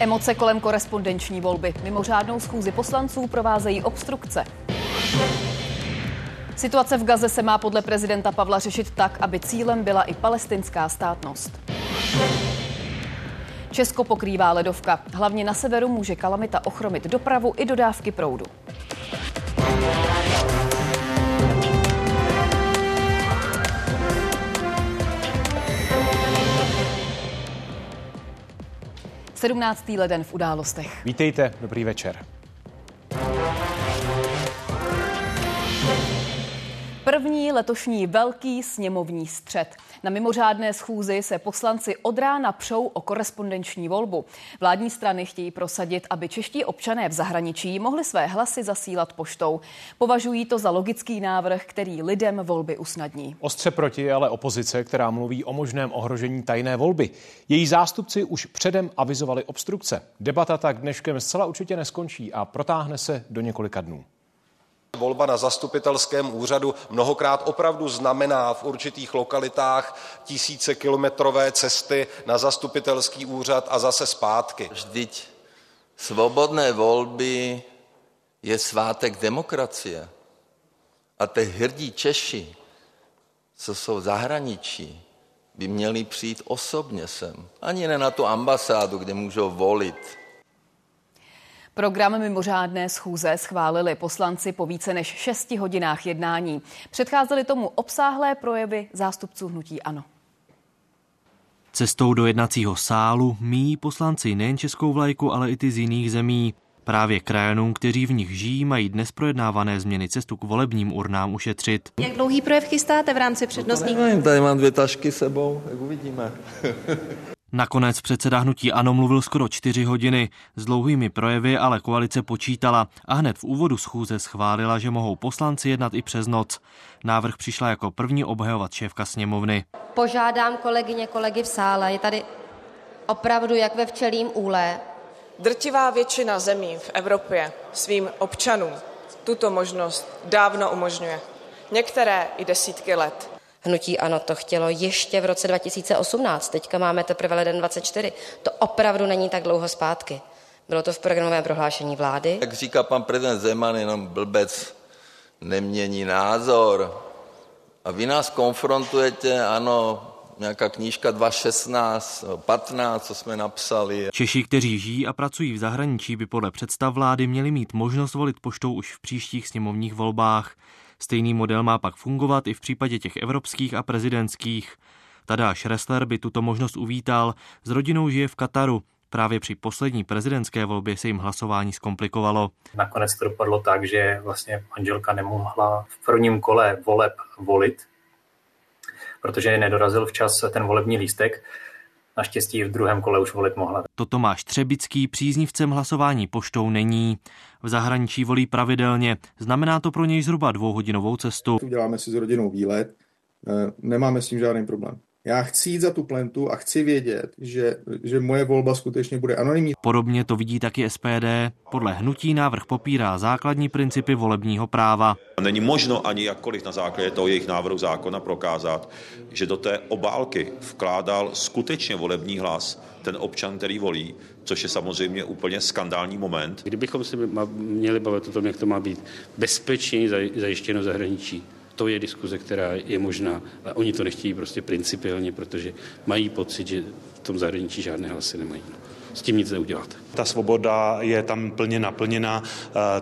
Emoce kolem korespondenční volby. Mimořádnou schůzi poslanců provázejí obstrukce. Situace v Gaze se má podle prezidenta Pavla řešit tak, aby cílem byla i palestinská státnost. Česko pokrývá ledovka. Hlavně na severu může kalamita ochromit dopravu i dodávky proudu. Sedmnáctý leden v událostech. Vítejte, dobrý večer. První letošní velký sněmovní střed. Na mimořádné schůzi se poslanci od rána přou o korespondenční volbu. Vládní strany chtějí prosadit, aby čeští občané v zahraničí mohli své hlasy zasílat poštou. Považují to za logický návrh, který lidem volby usnadní. Ostře proti je ale opozice, která mluví o možném ohrožení tajné volby. Její zástupci už předem avizovali obstrukce. Debata tak dneškem zcela určitě neskončí a protáhne se do několika dnů. Volba na zastupitelském úřadu mnohokrát opravdu znamená v určitých lokalitách tisícikilometrové cesty na zastupitelský úřad a zase zpátky. Vždyť svobodné volby je svátek demokracie. A ty hrdí Češi, co jsou v zahraničí, by měli přijít osobně sem. Ani ne na tu ambasádu, kde můžou volit. Program mimořádné schůze schválili poslanci po více než 6 hodinách jednání. Předcházely tomu obsáhlé projevy zástupců hnutí ANO. Cestou do jednacího sálu míjí poslanci nejen českou vlajku, ale i ty z jiných zemí. Právě krajanům, kteří v nich žijí, mají dnes projednávané změny cestu k volebním urnám ušetřit. Jak dlouhý projev chystáte v rámci přednostních? Nevím, tady mám dvě tašky sebou, jak uvidíme. Nakonec předseda hnutí ANO mluvil skoro čtyři hodiny. S dlouhými projevy ale koalice počítala a hned v úvodu schůze schválila, že mohou poslanci jednat i přes noc. Návrh přišla jako první obhajovat šéfka sněmovny. Požádám kolegyně, kolegy v sále, je tady opravdu jak ve včelím úle. Drtivá většina zemí v Evropě svým občanům tuto možnost dávno umožňuje. Některé i desítky let. Hnutí ANO to chtělo ještě v roce 2018, teďka máme teprve leden 24. To opravdu není tak dlouho zpátky. Bylo to v programovém prohlášení vlády. Jak říká pan prezident Zeman, jenom blbec nemění názor. A vy nás konfrontujete, ano, nějaká knížka 2016, 15, co jsme napsali. Češi, kteří žijí a pracují v zahraničí, by podle představ vlády měli mít možnost volit poštou už v příštích sněmovních volbách. Stejný model má pak fungovat i v případě těch evropských a prezidentských. Tadáš Ressler by tuto možnost uvítal, s rodinou žije v Kataru. Právě při poslední prezidentské volbě se jim hlasování zkomplikovalo. Nakonec to dopadlo tak, že vlastně manželka nemohla v prvním kole voleb volit, protože nedorazil včas ten volební lístek. Naštěstí v druhém kole už volit mohla. To Tomáš Třebický příznivcem hlasování poštou není. V zahraničí volí pravidelně. Znamená to pro něj zhruba dvouhodinovou cestu. Uděláme si s rodinou výlet, eh, nemáme s tím žádný problém. Já chci jít za tu plentu a chci vědět, že, že moje volba skutečně bude anonymní. Podobně to vidí taky SPD. Podle hnutí návrh popírá základní principy volebního práva. Není možno ani jakkoliv na základě toho jejich návrhu zákona prokázat, že do té obálky vkládal skutečně volební hlas ten občan, který volí, což je samozřejmě úplně skandální moment. Kdybychom si měli bavit o tom, jak to má být bezpečně zajištěno zahraničí, to je diskuze, která je možná, ale oni to nechtějí prostě principiálně, protože mají pocit, že v tom zahraničí žádné hlasy nemají. S tím nic neudělat. Ta svoboda je tam plně naplněna.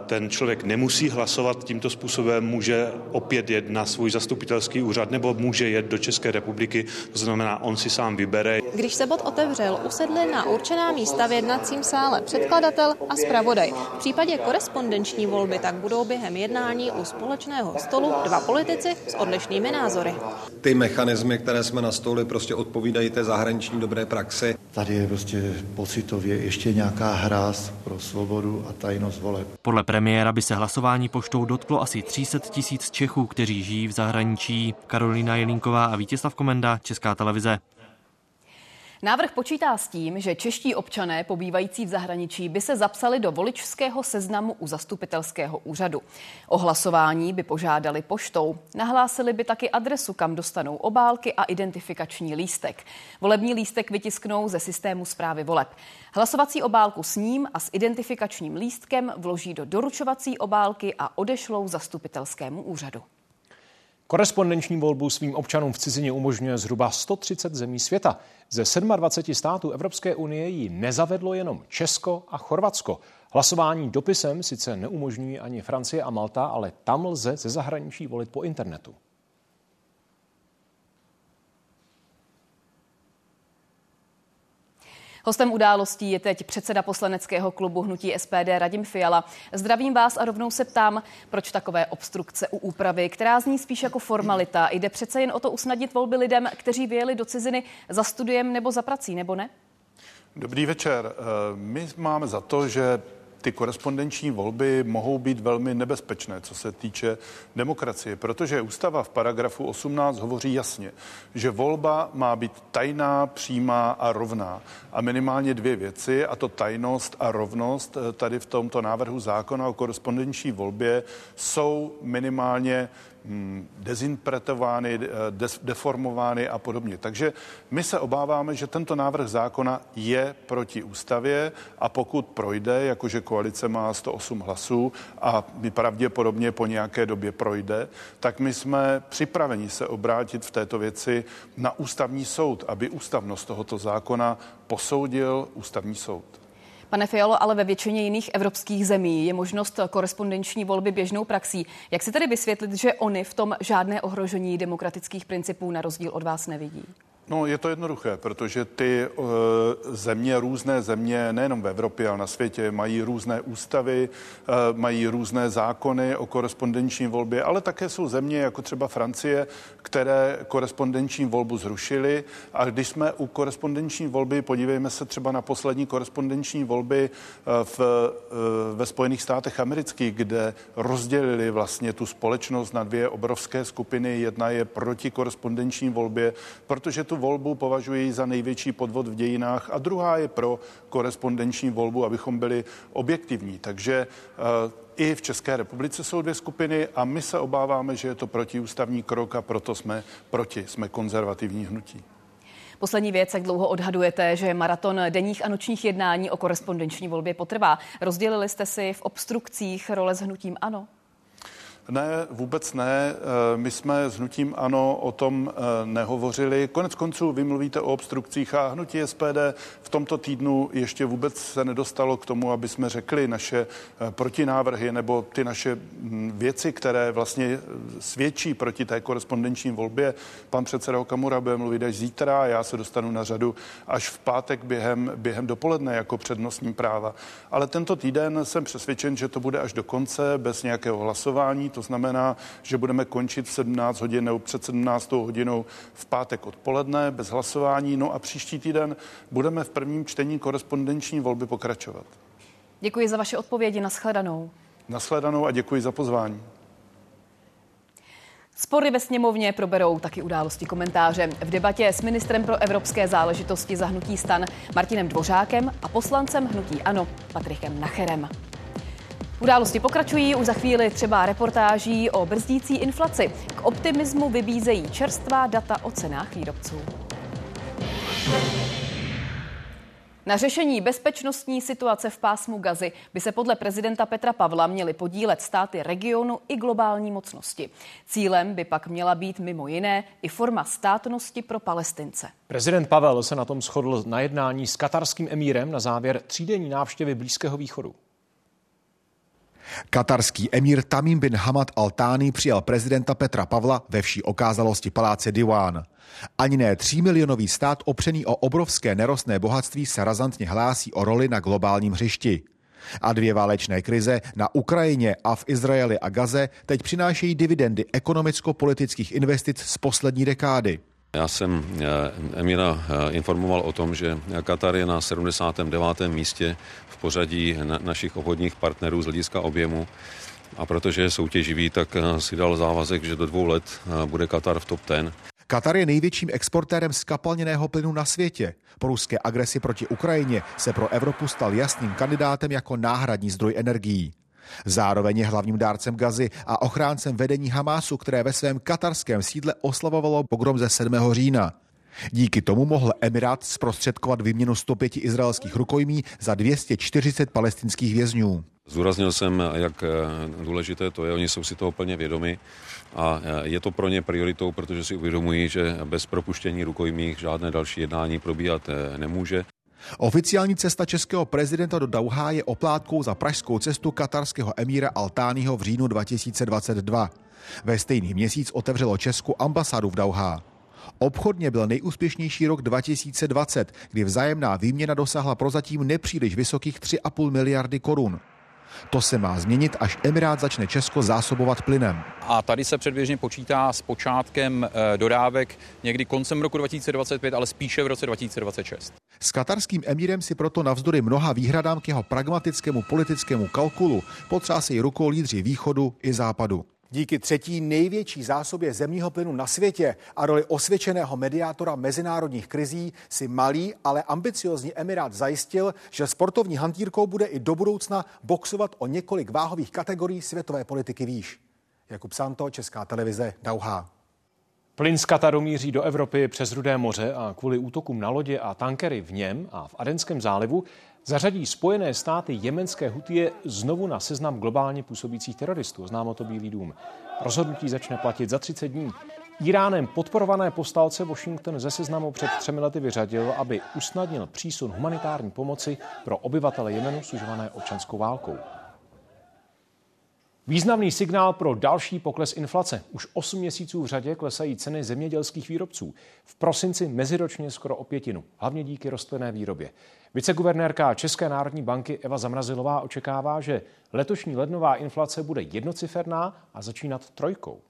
Ten člověk nemusí hlasovat tímto způsobem, může opět jet na svůj zastupitelský úřad nebo může jet do České republiky, to znamená, on si sám vybere. Když se bod otevřel, usedli na určená místa v jednacím sále předkladatel a zpravodaj. V případě korespondenční volby tak budou během jednání u společného stolu dva politici s odlišnými názory. Ty mechanismy, které jsme nastolili, prostě odpovídají té zahraniční dobré praxi. Tady je prostě pocit pocitově ještě nějaká hráz pro svobodu a tajnost voleb. Podle premiéra by se hlasování poštou dotklo asi 300 tisíc Čechů, kteří žijí v zahraničí. Karolina Jelínková a Vítězslav Komenda, Česká televize. Návrh počítá s tím, že čeští občané pobývající v zahraničí by se zapsali do voličského seznamu u zastupitelského úřadu. O hlasování by požádali poštou. Nahlásili by taky adresu, kam dostanou obálky a identifikační lístek. Volební lístek vytisknou ze systému zprávy voleb. Hlasovací obálku s ním a s identifikačním lístkem vloží do doručovací obálky a odešlou zastupitelskému úřadu. Korespondenční volbu svým občanům v cizině umožňuje zhruba 130 zemí světa. Ze 27 států Evropské unie ji nezavedlo jenom Česko a Chorvatsko. Hlasování dopisem sice neumožňují ani Francie a Malta, ale tam lze ze zahraničí volit po internetu. Hostem událostí je teď předseda poslaneckého klubu Hnutí SPD Radim Fiala. Zdravím vás a rovnou se ptám, proč takové obstrukce u úpravy, která zní spíš jako formalita. Jde přece jen o to usnadnit volby lidem, kteří vyjeli do ciziny za studiem nebo za prací, nebo ne? Dobrý večer. Eh, my máme za to, že ty korespondenční volby mohou být velmi nebezpečné, co se týče demokracie, protože ústava v paragrafu 18 hovoří jasně, že volba má být tajná, přímá a rovná. A minimálně dvě věci, a to tajnost a rovnost, eh, tady v tomto návrhu zákona o korespondenční volbě jsou minimálně dezinterpretovány, eh, deformovány a podobně. Takže my se obáváme, že tento návrh zákona je proti ústavě a pokud projde, jakože koalice má 108 hlasů a my pravděpodobně po nějaké době projde, tak my jsme připraveni se obrátit v této věci na ústavní soud, aby ústavnost tohoto zákona posoudil ústavní soud. Pane Fialo, ale ve většině jiných evropských zemí je možnost korespondenční volby běžnou praxí. Jak si tedy vysvětlit, že oni v tom žádné ohrožení demokratických principů na rozdíl od vás nevidí? No, je to jednoduché, protože ty uh, země, různé země, nejenom v Evropě, ale na světě, mají různé ústavy, uh, mají různé zákony o korespondenční volbě, ale také jsou země, jako třeba Francie, které korespondenční volbu zrušily. A když jsme u korespondenční volby, podívejme se třeba na poslední korespondenční volby uh, v, ve Spojených státech amerických, kde rozdělili vlastně tu společnost na dvě obrovské skupiny. Jedna je proti korespondenční volbě, protože tu volbu považuji za největší podvod v dějinách a druhá je pro korespondenční volbu, abychom byli objektivní. Takže uh, i v České republice jsou dvě skupiny a my se obáváme, že je to protiústavní krok a proto jsme proti, jsme konzervativní hnutí. Poslední věc, jak dlouho odhadujete, že maraton denních a nočních jednání o korespondenční volbě potrvá. Rozdělili jste si v obstrukcích role s hnutím ANO? Ne, vůbec ne. Eh, my jsme s hnutím ANO o tom eh, nehovořili. Konec konců vy mluvíte o obstrukcích a hnutí SPD v tomto týdnu ještě vůbec se nedostalo k tomu, aby jsme řekli naše eh, protinávrhy nebo ty naše hm, věci, které vlastně svědčí proti té korespondenční volbě. Pan předseda Okamura bude mluvit až zítra a já se dostanu na řadu až v pátek během, během dopoledne jako přednostní práva. Ale tento týden jsem přesvědčen, že to bude až do konce bez nějakého hlasování to znamená, že budeme končit v 17 hodin nebo před 17 hodinou v pátek odpoledne bez hlasování. No a příští týden budeme v prvním čtení korespondenční volby pokračovat. Děkuji za vaše odpovědi. Naschledanou. Naschledanou a děkuji za pozvání. Spory ve sněmovně proberou taky události komentáře. V debatě s ministrem pro evropské záležitosti zahnutí stan Martinem Dvořákem a poslancem hnutí ANO Patrikem Nacherem. Události pokračují už za chvíli třeba reportáží o brzdící inflaci. K optimismu vybízejí čerstvá data o cenách výrobců. Na řešení bezpečnostní situace v pásmu Gazy by se podle prezidenta Petra Pavla měly podílet státy regionu i globální mocnosti. Cílem by pak měla být mimo jiné i forma státnosti pro Palestince. Prezident Pavel se na tom shodl na jednání s katarským emírem na závěr třídenní návštěvy Blízkého východu. Katarský emír Tamim bin Hamad Al Thani přijal prezidenta Petra Pavla ve vší okázalosti paláce Diwan. Ani ne třímilionový stát opřený o obrovské nerostné bohatství se razantně hlásí o roli na globálním hřišti. A dvě válečné krize na Ukrajině a v Izraeli a Gaze teď přinášejí dividendy ekonomicko-politických investic z poslední dekády. Já jsem eh, Emira eh, informoval o tom, že Katar je na 79. místě pořadí našich obchodních partnerů z hlediska objemu. A protože je soutěživý, tak eh, si dal závazek, že do dvou let bude Katar v top 10. Katar je největším exportérem skapalněného plynu na světě. Po ruské agresi proti Ukrajině se pro Evropu stal jasným kandidátem jako náhradní zdroj energií. Zároveň je hlavním dárcem Gazy a ochráncem vedení Hamásu, které ve svém katarském sídle oslavovalo pogrom ze 7. října. Díky tomu mohl Emirát zprostředkovat výměnu 105 izraelských rukojmí za 240 palestinských vězňů. Zúraznil jsem, jak eh, důležité to je, oni jsou si toho plně vědomi a eh, je to pro ně prioritou, protože si uvědomují, že bez propuštění rukojmích žádné další jednání probíhat eh, nemůže. Oficiální cesta českého prezidenta do Dauhá je oplátkou za pražskou cestu katarského emíra Altányho v říjnu 2022. Ve stejný měsíc otevřelo Česku ambasádu v Dauhá. Obchodně byl nejúspěšnější rok 2020, kdy vzájemná výměna dosáhla prozatím nepříliš vysokých 3,5 miliardy korun. To se má změnit, až Emirát začne Česko zásobovat plynem. A tady se předběžně počítá s počátkem eh, dodávek někdy koncem roku 2025, ale spíše v roce 2026. S katarským emírem si proto navzdory mnoha výhradám k jeho pragmatickému politickému kalkulu potřásejí rukou lídři východu i západu. Díky třetí největší zásobě zemního plynu na světě a roli osvědčeného mediátora mezinárodních krizí si malý, ale ambiciozní Emirát zajistil, že sportovní hantýrkou bude i do budoucna boxovat o několik váhových kategorií světové politiky výš. Jakub Santo, Česká televize, Dauhá. Plyn z Kataru míří do Evropy přes Rudé moře a kvůli útokům na lodě a tankery v něm a v Adenském zálivu zařadí Spojené státy jemenské hutie znovu na seznam globálně působících teroristů. Známo to Bílý dům. Rozhodnutí začne platit za 30 dní. Iránem podporované postalce Washington ze seznamu před třemi lety vyřadil, aby usnadnil přísun humanitární pomoci pro obyvatele Jemenu sužované občanskou válkou. Významný signál pro další pokles inflace. Už 8 měsíců v řadě klesají ceny zemědělských výrobců. V prosinci meziročně skoro o pětinu, hlavně díky rostlinné výrobě. Viceguvernérka České národní banky Eva Zamrazilová očekává, že letošní lednová inflace bude jednociferná a začínat trojkou.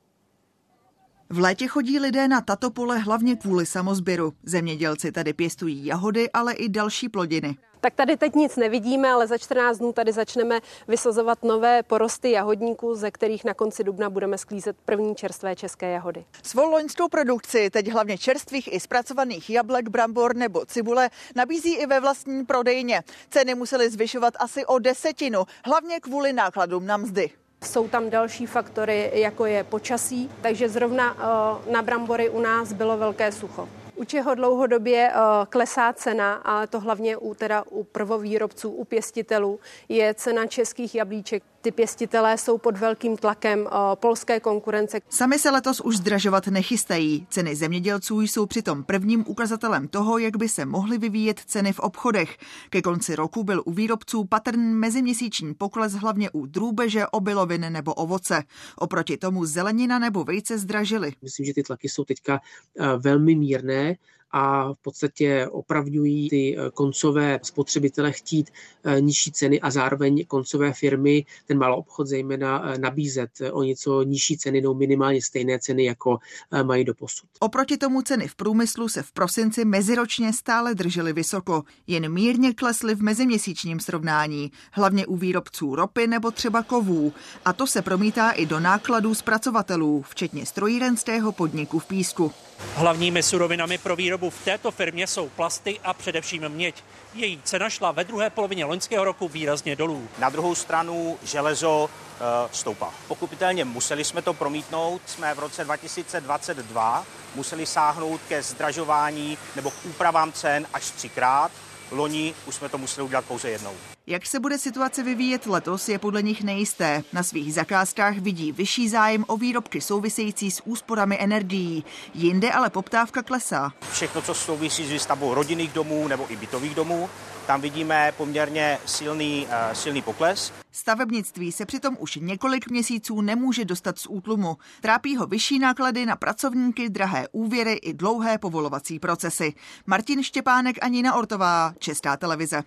V létě chodí lidé na tato pole hlavně kvůli samozběru. Zemědělci tady pěstují jahody, ale i další plodiny. Tak tady teď nic nevidíme, ale za 14 dnů tady začneme vysazovat nové porosty jahodníků, ze kterých na konci dubna budeme sklízet první čerstvé české jahody. Svou loňskou produkci, teď hlavně čerstvých i zpracovaných jablek, brambor nebo cibule, nabízí i ve vlastní prodejně. Ceny musely zvyšovat asi o desetinu, hlavně kvůli nákladům na mzdy. Jsou tam další faktory, jako je počasí, takže zrovna eh, na brambory u nás bylo velké sucho u čeho dlouhodobě eh, klesá cena, ale to hlavně u, teda u prvovýrobců, u pěstitelů, je cena českých jablíček. Ty pěstitelé jsou pod velkým tlakem eh, polské konkurence. Sami se letos už zdražovat nechystají. Ceny zemědělců jsou přitom prvním ukazatelem toho, jak by se mohly vyvíjet ceny v obchodech. Ke konci roku byl u výrobců patrný meziměsíční pokles hlavně u drůbeže, obilovin nebo ovoce. Oproti tomu zelenina nebo vejce zdražily. Myslím, že ty tlaky jsou teďka eh, velmi mírné a v podstatě opravňují ty eh, koncové spotřebitele chtít eh, nižší ceny a zároveň koncové firmy, ten malý obchod zejména, eh, nabízet o něco nižší ceny nebo minimálně stejné ceny, jako mají do posud. Oproti tomu ceny v průmyslu se v prosinci meziročně stále držely vysoko, jen mírně klesly v meziměsíčním srovnání, hlavně u výrobců ropy nebo třeba kovů. A to se promítá i do nákladů zpracovatelů, včetně strojírenského podniku v Písku. Hlavními surovinami pro výrobu v této firmě jsou plasty a především měď. Její cena šla ve druhé polovině loňského roku výrazně dolů. Na druhou stranu železo e, stoupá. Pokupitelně museli jsme to promítnout. Jsme v roce 2022 museli sáhnout ke zdražování nebo k úpravám cen až třikrát. Loni už jsme to museli udělat pouze jednou. Jak se bude situace vyvíjet letos, je podle nich nejisté. Na svých zakázkách vidí vyšší zájem o výrobky související s úsporami energií. Jinde ale poptávka klesá. Všechno, co souvisí s výstavbou rodinných domů nebo i bytových domů, tam vidíme poměrně silný, uh, silný pokles. Stavebnictví se přitom už několik měsíců nemůže dostat z útlumu. Trápí ho vyšší náklady na pracovníky, drahé úvěry i dlouhé povolovací procesy. Martin Štěpánek a Nina Ortová, Česká televize.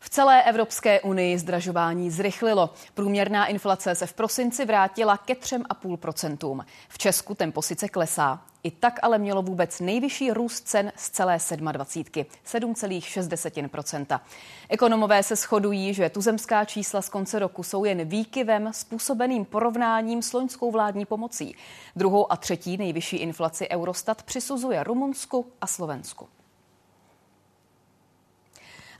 V celé Evropské unii zdražování zrychlilo. Průměrná inflace se v prosinci vrátila ke 3,5%. V Česku tempo sice klesá. I tak ale mělo vůbec nejvyšší růst cen z celé 27. 7,6%. Ekonomové se shodují, že tuzemská čísla z konce roku jsou jen výkyvem způsobeným porovnáním s loňskou vládní pomocí. Druhou a třetí nejvyšší inflaci Eurostat přisuzuje Rumunsku a Slovensku.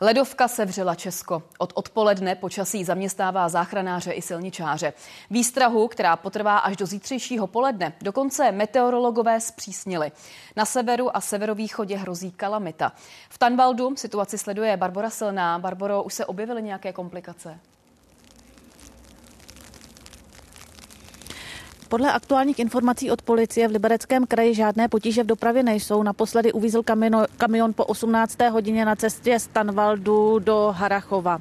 Ledovka sevřela Česko. Od odpoledne počasí zaměstnává záchranáře i silničáře. Výstrahu, která potrvá až do zítřejšího poledne, dokonce meteorologové zpřísnili. Na severu a severovýchodě hrozí kalamita. V Tanvaldu situaci sleduje Barbara Silná. Barboro, už se objevily nějaké komplikace? Podle aktuálních informací od policie v Libereckém kraji žádné potíže v dopravě nejsou. Naposledy uvízl kamion, kamion po 18. hodině na cestě z Tanvaldu do Harachova.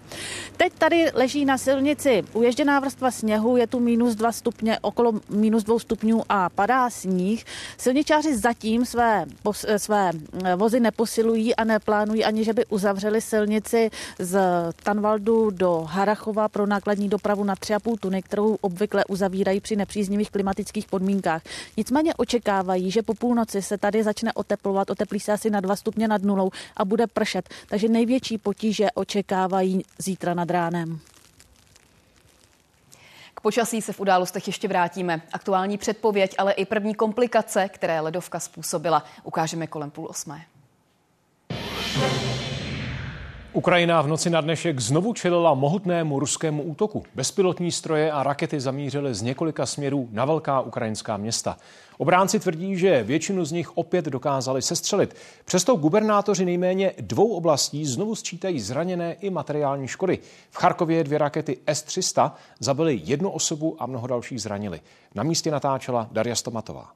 Teď tady leží na silnici uježděná vrstva sněhu, je tu minus 2 stupně, okolo minus 2 stupňů a padá sníh. Silničáři zatím své, své vozy neposilují a neplánují ani, že by uzavřeli silnici z Tanvaldu do Harachova pro nákladní dopravu na 3,5 tuny, kterou obvykle uzavírají při nepříznivých klimatických podmínkách. Nicméně očekávají, že po půlnoci se tady začne oteplovat, oteplí se asi na 2 stupně nad nulou a bude pršet. Takže největší potíže očekávají zítra nad ránem. K počasí se v událostech ještě vrátíme. Aktuální předpověď, ale i první komplikace, které ledovka způsobila, ukážeme kolem půl osmé. Ukrajina v noci na dnešek znovu čelila mohutnému ruskému útoku. Bezpilotní stroje a rakety zamířily z několika směrů na velká ukrajinská města. Obránci tvrdí, že většinu z nich opět dokázali sestřelit. Přesto gubernátoři nejméně dvou oblastí znovu sčítají zraněné i materiální škody. V Charkově dvě rakety S-300 zabily jednu osobu a mnoho dalších zranili. Na místě natáčela Daria Stomatová.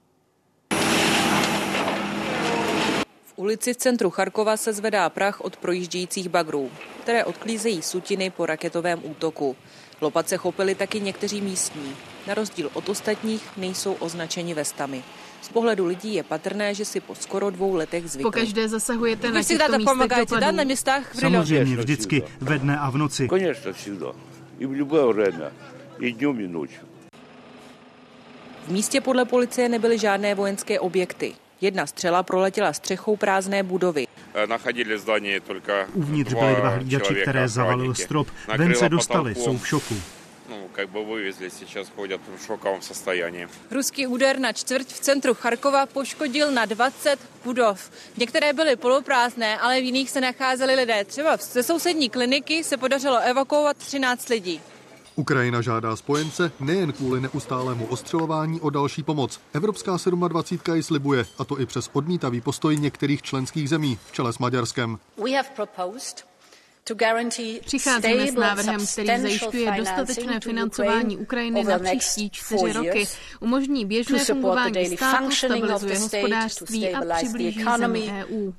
Ulici v centru Charkova se zvedá prach od projíždějících bagrů, které odklízejí sutiny po raketovém útoku. Lopat se chopili taky někteří místní. Na rozdíl od ostatních nejsou označeni vestami. Z pohledu lidí je patrné, že si po skoro dvou letech zvykli. Po každé zasahujete na těchto místech dopadů. na městách Samozřejmě vždycky, ve dne a v noci. V místě podle policie nebyly žádné vojenské objekty. Jedna střela proletěla střechou prázdné budovy. Uvnitř byly dva hlídači, které zavalil strop. Ven se dostali, jsou v šoku. Ruský úder na čtvrť v centru Charkova poškodil na 20 budov. Některé byly poloprázdné, ale v jiných se nacházeli lidé. Třeba ze sousední kliniky se podařilo evakuovat 13 lidí. Ukrajina žádá spojence nejen kvůli neustálému ostřelování o další pomoc. Evropská 27 ji slibuje, a to i přes odmítavý postoj některých členských zemí, v čele s Maďarskem. Přicházíme s návrhem, který zajišťuje dostatečné financování Ukrajiny na příští čtyři roky, umožní běžné fungování státu, stabilizuje hospodářství a přiblíží zemi EU.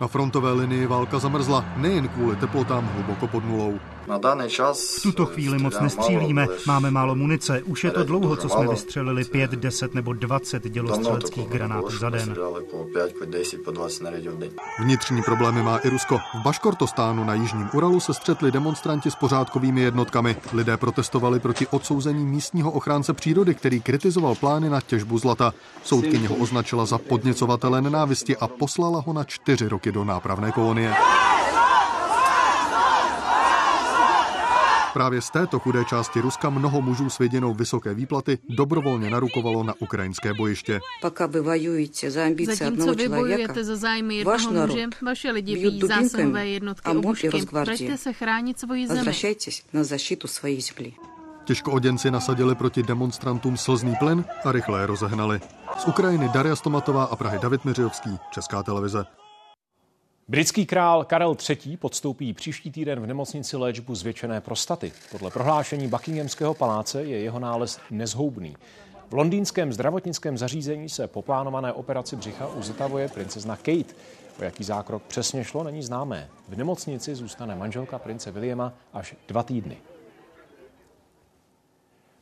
Na frontové linii válka zamrzla nejen kvůli teplotám hluboko pod nulou. V tuto chvíli moc nestřílíme, máme málo munice. Už je to dlouho, co jsme vystřelili 5, 10 nebo 20 dělostřeleckých granátů za den. Vnitřní problémy má i Rusko. V Baškortostánu na jižním Uralu se střetli demonstranti s pořádkovými jednotkami. Lidé protestovali proti odsouzení místního ochránce přírody, který kritizoval plány na těžbu zlata. Soudkyně ho označila za podněcovatele nenávisti a poslala ho na čtyři roky do nápravné kolonie. Právě z této chudé části Ruska mnoho mužů s viděnou vysoké výplaty dobrovolně narukovalo na ukrajinské bojiště. Zatímco vy bojujete za zájmy jednoho muže, vaše lidi ví zásahové jednotky obušky. Vraťte se chránit svoji zemi. Těžko oděnci nasadili proti demonstrantům slzný plyn a rychle je rozehnali. Z Ukrajiny Daria Stomatová a Prahy David Miřijovský, Česká televize. Britský král Karel III. podstoupí příští týden v nemocnici léčbu zvětšené prostaty. Podle prohlášení Buckinghamského paláce je jeho nález nezhoubný. V londýnském zdravotnickém zařízení se po plánované operaci břicha uzitavuje princezna Kate. O jaký zákrok přesně šlo, není známé. V nemocnici zůstane manželka prince Williama až dva týdny.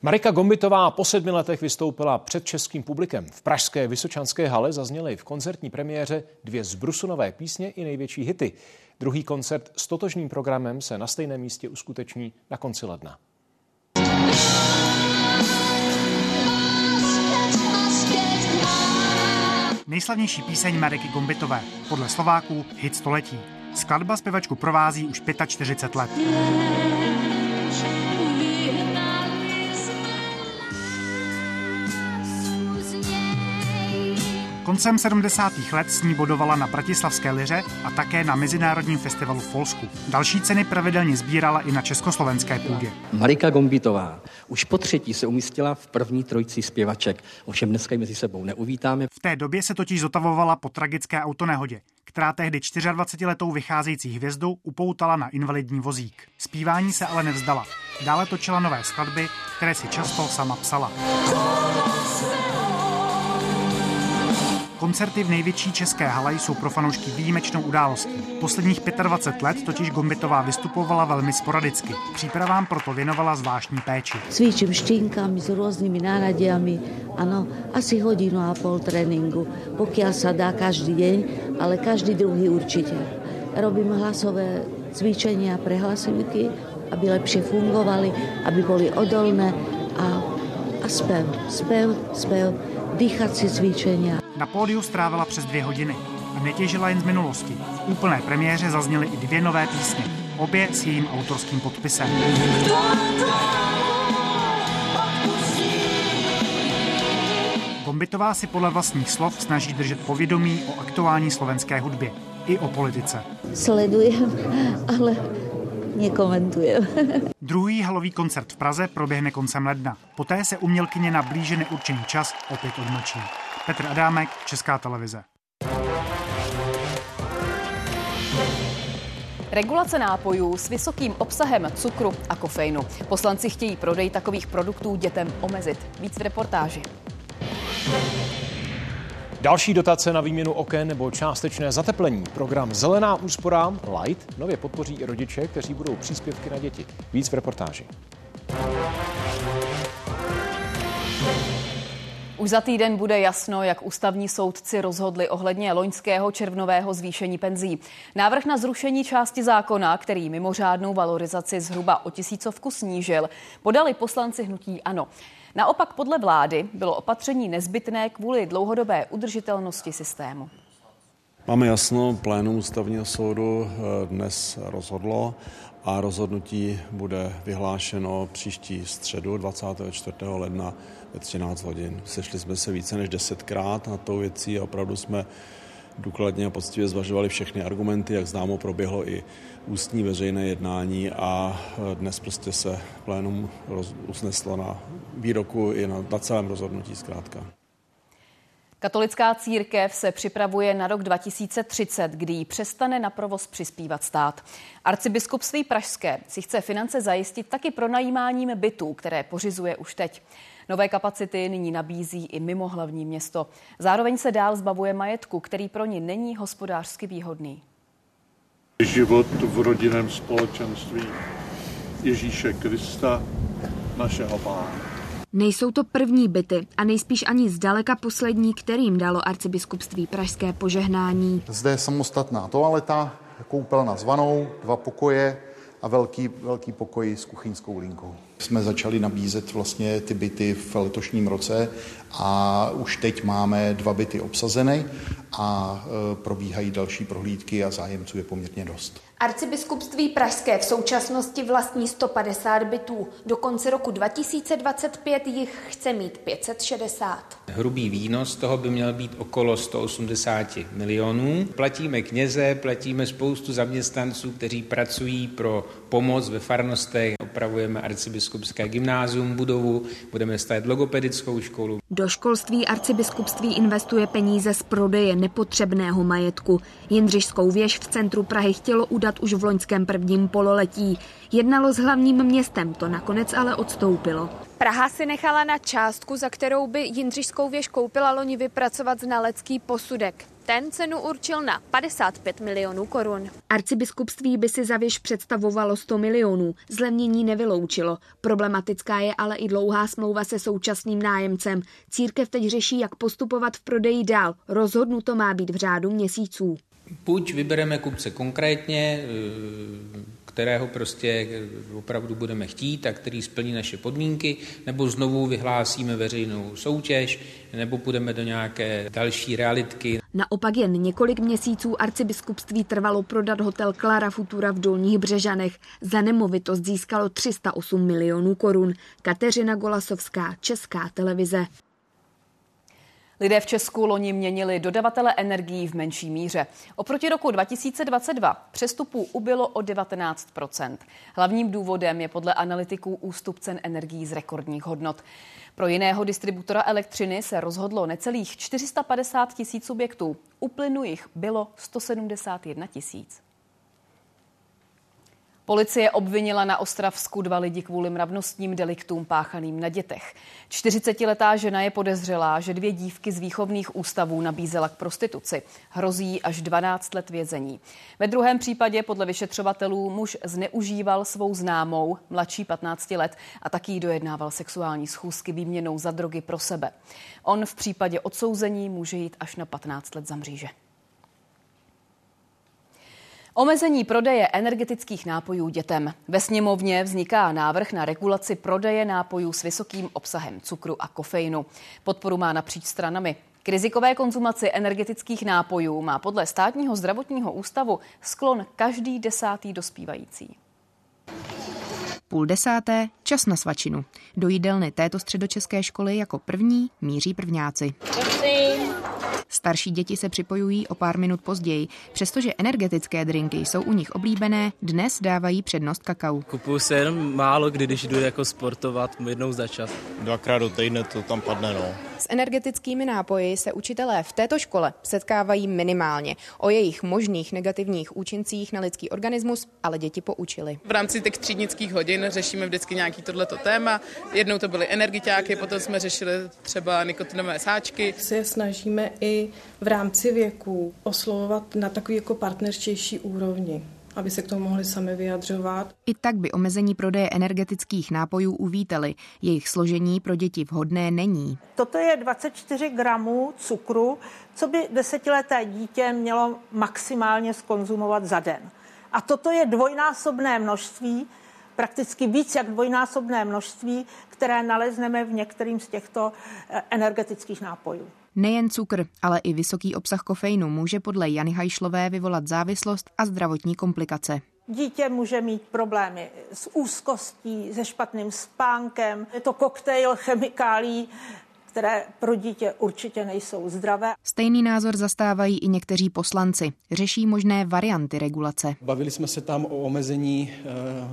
Marika Gombitová po sedmi letech vystoupila před českým publikem. V pražské Vysočanské hale zazněly v koncertní premiéře dvě zbrusunové písně i největší hity. Druhý koncert s totožným programem se na stejném místě uskuteční na konci ledna. Nejslavnější píseň Mariky Gombitové, podle Slováků hit století. Skladba zpěvačku provází už 45 let. Koncem 70. let s ní bodovala na Bratislavské liře a také na Mezinárodním festivalu v Polsku. Další ceny pravidelně sbírala i na československé půdě. Marika Gombitová už po třetí se umístila v první trojici zpěvaček, ovšem dneska ji mezi sebou neuvítáme. V té době se totiž zotavovala po tragické autonehodě, která tehdy 24-letou vycházející hvězdu upoutala na invalidní vozík. Zpívání se ale nevzdala. Dále točila nové skladby, které si často sama psala. Koncerty v největší české hale jsou pro fanoušky výjimečnou událostí. Posledních 25 let totiž Gombitová vystupovala velmi sporadicky. Přípravám proto věnovala zvláštní péči. Cvičím štínkami s různými náradiami, ano, asi hodinu a pol tréninku, pokud se dá každý den, ale každý druhý určitě. Robím hlasové cvičení pre hlasivky, aby lepšie fungovali, aby byly odolné a, a spev, spev, spev, dýchací cvičenia. Na pódiu strávila přes dvě hodiny a netěžila jen z minulosti. V úplné premiéře zazněly i dvě nové písně, obě s jejím autorským podpisem. Gombitová si podle vlastních slov snaží držet povědomí o aktuální slovenské hudbě i o politice. Sledujem, ale nekomentujem. Druhý halový koncert v Praze proběhne koncem ledna. Poté se umělkyně na blíže neurčený čas opět odmlčí. Petr Adámek, Česká televize. Regulace nápojů s vysokým obsahem cukru a kofeinu. Poslanci chtějí prodej takových produktů dětem omezit. Víc v reportáži. Další dotace na výměnu oken nebo částečné zateplení. Program Zelená úspora Light nově podpoří i rodiče, kteří budou příspěvky na děti. Víc v reportáži. Už za týden bude jasno, jak ústavní soudci rozhodli ohledně loňského červnového zvýšení penzí. Návrh na zrušení části zákona, který mimořádnou valorizaci zhruba o tisícovku snížil, podali poslanci hnutí ANO. Naopak podle vlády bylo opatření nezbytné kvůli dlouhodobé udržitelnosti systému. Máme jasno, plénum ústavního soudu eh, dnes rozhodlo a rozhodnutí bude vyhlášeno příští středu 24. ledna ve 13 hodin. Sešli jsme se více než desetkrát na tou věcí a opravdu jsme důkladně a poctivě zvažovali všechny argumenty, jak známo proběhlo i ústní veřejné jednání a dnes prostě se plénum usneslo na výroku i na, na celém rozhodnutí zkrátka. Katolická církev se připravuje na rok 2030, kdy jí přestane na provoz přispívat stát. Arcibiskupství Pražské si chce finance zajistit taky pronajímáním bytů, které pořizuje už teď. Nové kapacity nyní nabízí i mimo hlavní město. Zároveň se dál zbavuje majetku, který pro ní není hospodářsky výhodný. Život v rodinném společenství Ježíše Krista, našeho pána. Nejsou to první byty a nejspíš ani zdaleka poslední, kterým dalo arcibiskupství pražské požehnání. Zde je samostatná toaleta, koupelna s vanou, dva pokoje a velký, velký pokoj s kuchyňskou linkou. Jsme začali nabízet vlastně ty byty v letošním roce a už teď máme dva byty obsazené a e, probíhají další prohlídky a zájemců je poměrně dost. Arcibiskupství Pražské v současnosti vlastní 150 bytů. Do konce roku 2025 jich chce mít 560. Hrubý výnos toho by měl být okolo 180 milionů. Platíme kněze, platíme spoustu zaměstnanců, kteří pracují pro pomoc ve farnostech. Opravujeme arcibiskupské gymnázium, budovu, budeme stavět logopedickou školu. Do školství arcibiskupství investuje peníze z prodeje nepotřebného majetku. Jindřišskou věž v centru Prahy chtělo udat už v loňském prvním pololetí. Jednalo s hlavním městem, to nakonec ale odstoupilo. Praha si nechala na částku, za kterou by Jindřišskou věž koupila loni vypracovat znalecký posudek. Ten cenu určil na 55 milionů korun. Arcibiskupství by si za věž představovalo 100 milionů. Zlevnění nevyloučilo. Problematická je ale i dlouhá smlouva se současným nájemcem. Církev teď řeší, jak postupovat v prodeji dál. Rozhodnuto má být v řádu měsíců. Buď vybereme kupce konkrétně, kterého prostě opravdu budeme chtít a který splní naše podmínky, nebo znovu vyhlásíme veřejnou soutěž, nebo půjdeme do nějaké další realitky. Naopak jen několik měsíců arcibiskupství trvalo prodat hotel Clara Futura v Dolních Břežanech. Za nemovitost získalo 308 milionů korun. Kateřina Golasovská, Česká televize. Lidé v Česku loni měnili dodavatele energií v menší míře. Oproti roku 2022 přestupů ubylo o 19% Hlavním důvodem je podle analytiků ústup cen energií z rekordních hodnot. Pro jiného distributora elektřiny se rozhodlo necelých 450 tisíc subjektů. Uplynu jich bylo 171 tisíc. Policie obvinila na Ostravsku dva lidi kvůli mravnostním deliktům páchaným na dětech. 40-letá žena je podezřelá, že dvě dívky z výchovných ústavů nabízela k prostituci. Hrozí až 12 let vězení. Ve druhém případě podle vyšetřovatelů muž zneužíval svou známou, mladší 15 let, a taky dojednával sexuální schůzky výměnou za drogy pro sebe. On v případě odsouzení může jít až na 15 let za mříže. Omezení prodeje energetických nápojů dětem. Ve sněmovně vzniká návrh na regulaci prodeje nápojů s vysokým obsahem cukru a kofeinu. Podporu má napříč stranami. K rizikové konzumaci energetických nápojů má podle státního zdravotního ústavu sklon každý desátý dospívající. Půl desáté, čas na svačinu. Do jídelny této středočeské školy jako první míří prvňáci. Starší děti se připojují o pár minut později. Přestože energetické drinky jsou u nich oblíbené, dnes dávají přednost kakao. Kupuju se jenom málo, kdy, když jdu jako sportovat jednou za čas. Dvakrát do týdne to tam padne, no. S energetickými nápoji se učitelé v této škole setkávají minimálně. O jejich možných negativních účincích na lidský organismus ale děti poučili. V rámci těch třídnických hodin řešíme vždycky nějaký tohleto téma. Jednou to byly energiťáky, potom jsme řešili třeba nikotinové sáčky. Se snažíme i v rámci věku oslovovat na takový jako partnerštější úrovni aby se k tomu mohli sami vyjadřovat. I tak by omezení prodeje energetických nápojů uvítali. Jejich složení pro děti vhodné není. Toto je 24 gramů cukru, co by desetileté dítě mělo maximálně skonzumovat za den. A toto je dvojnásobné množství, prakticky víc jak dvojnásobné množství, které nalezneme v některým z těchto eh, energetických nápojů. Nejen cukr, ale i vysoký obsah kofeinu může podle Jany Hajšlové vyvolat závislost a zdravotní komplikace. Dítě může mít problémy s úzkostí, se špatným spánkem. Je to koktejl chemikálí, které pro dítě určitě nejsou zdravé. Stejný názor zastávají i někteří poslanci. Řeší možné varianty regulace. Bavili jsme se tam o omezení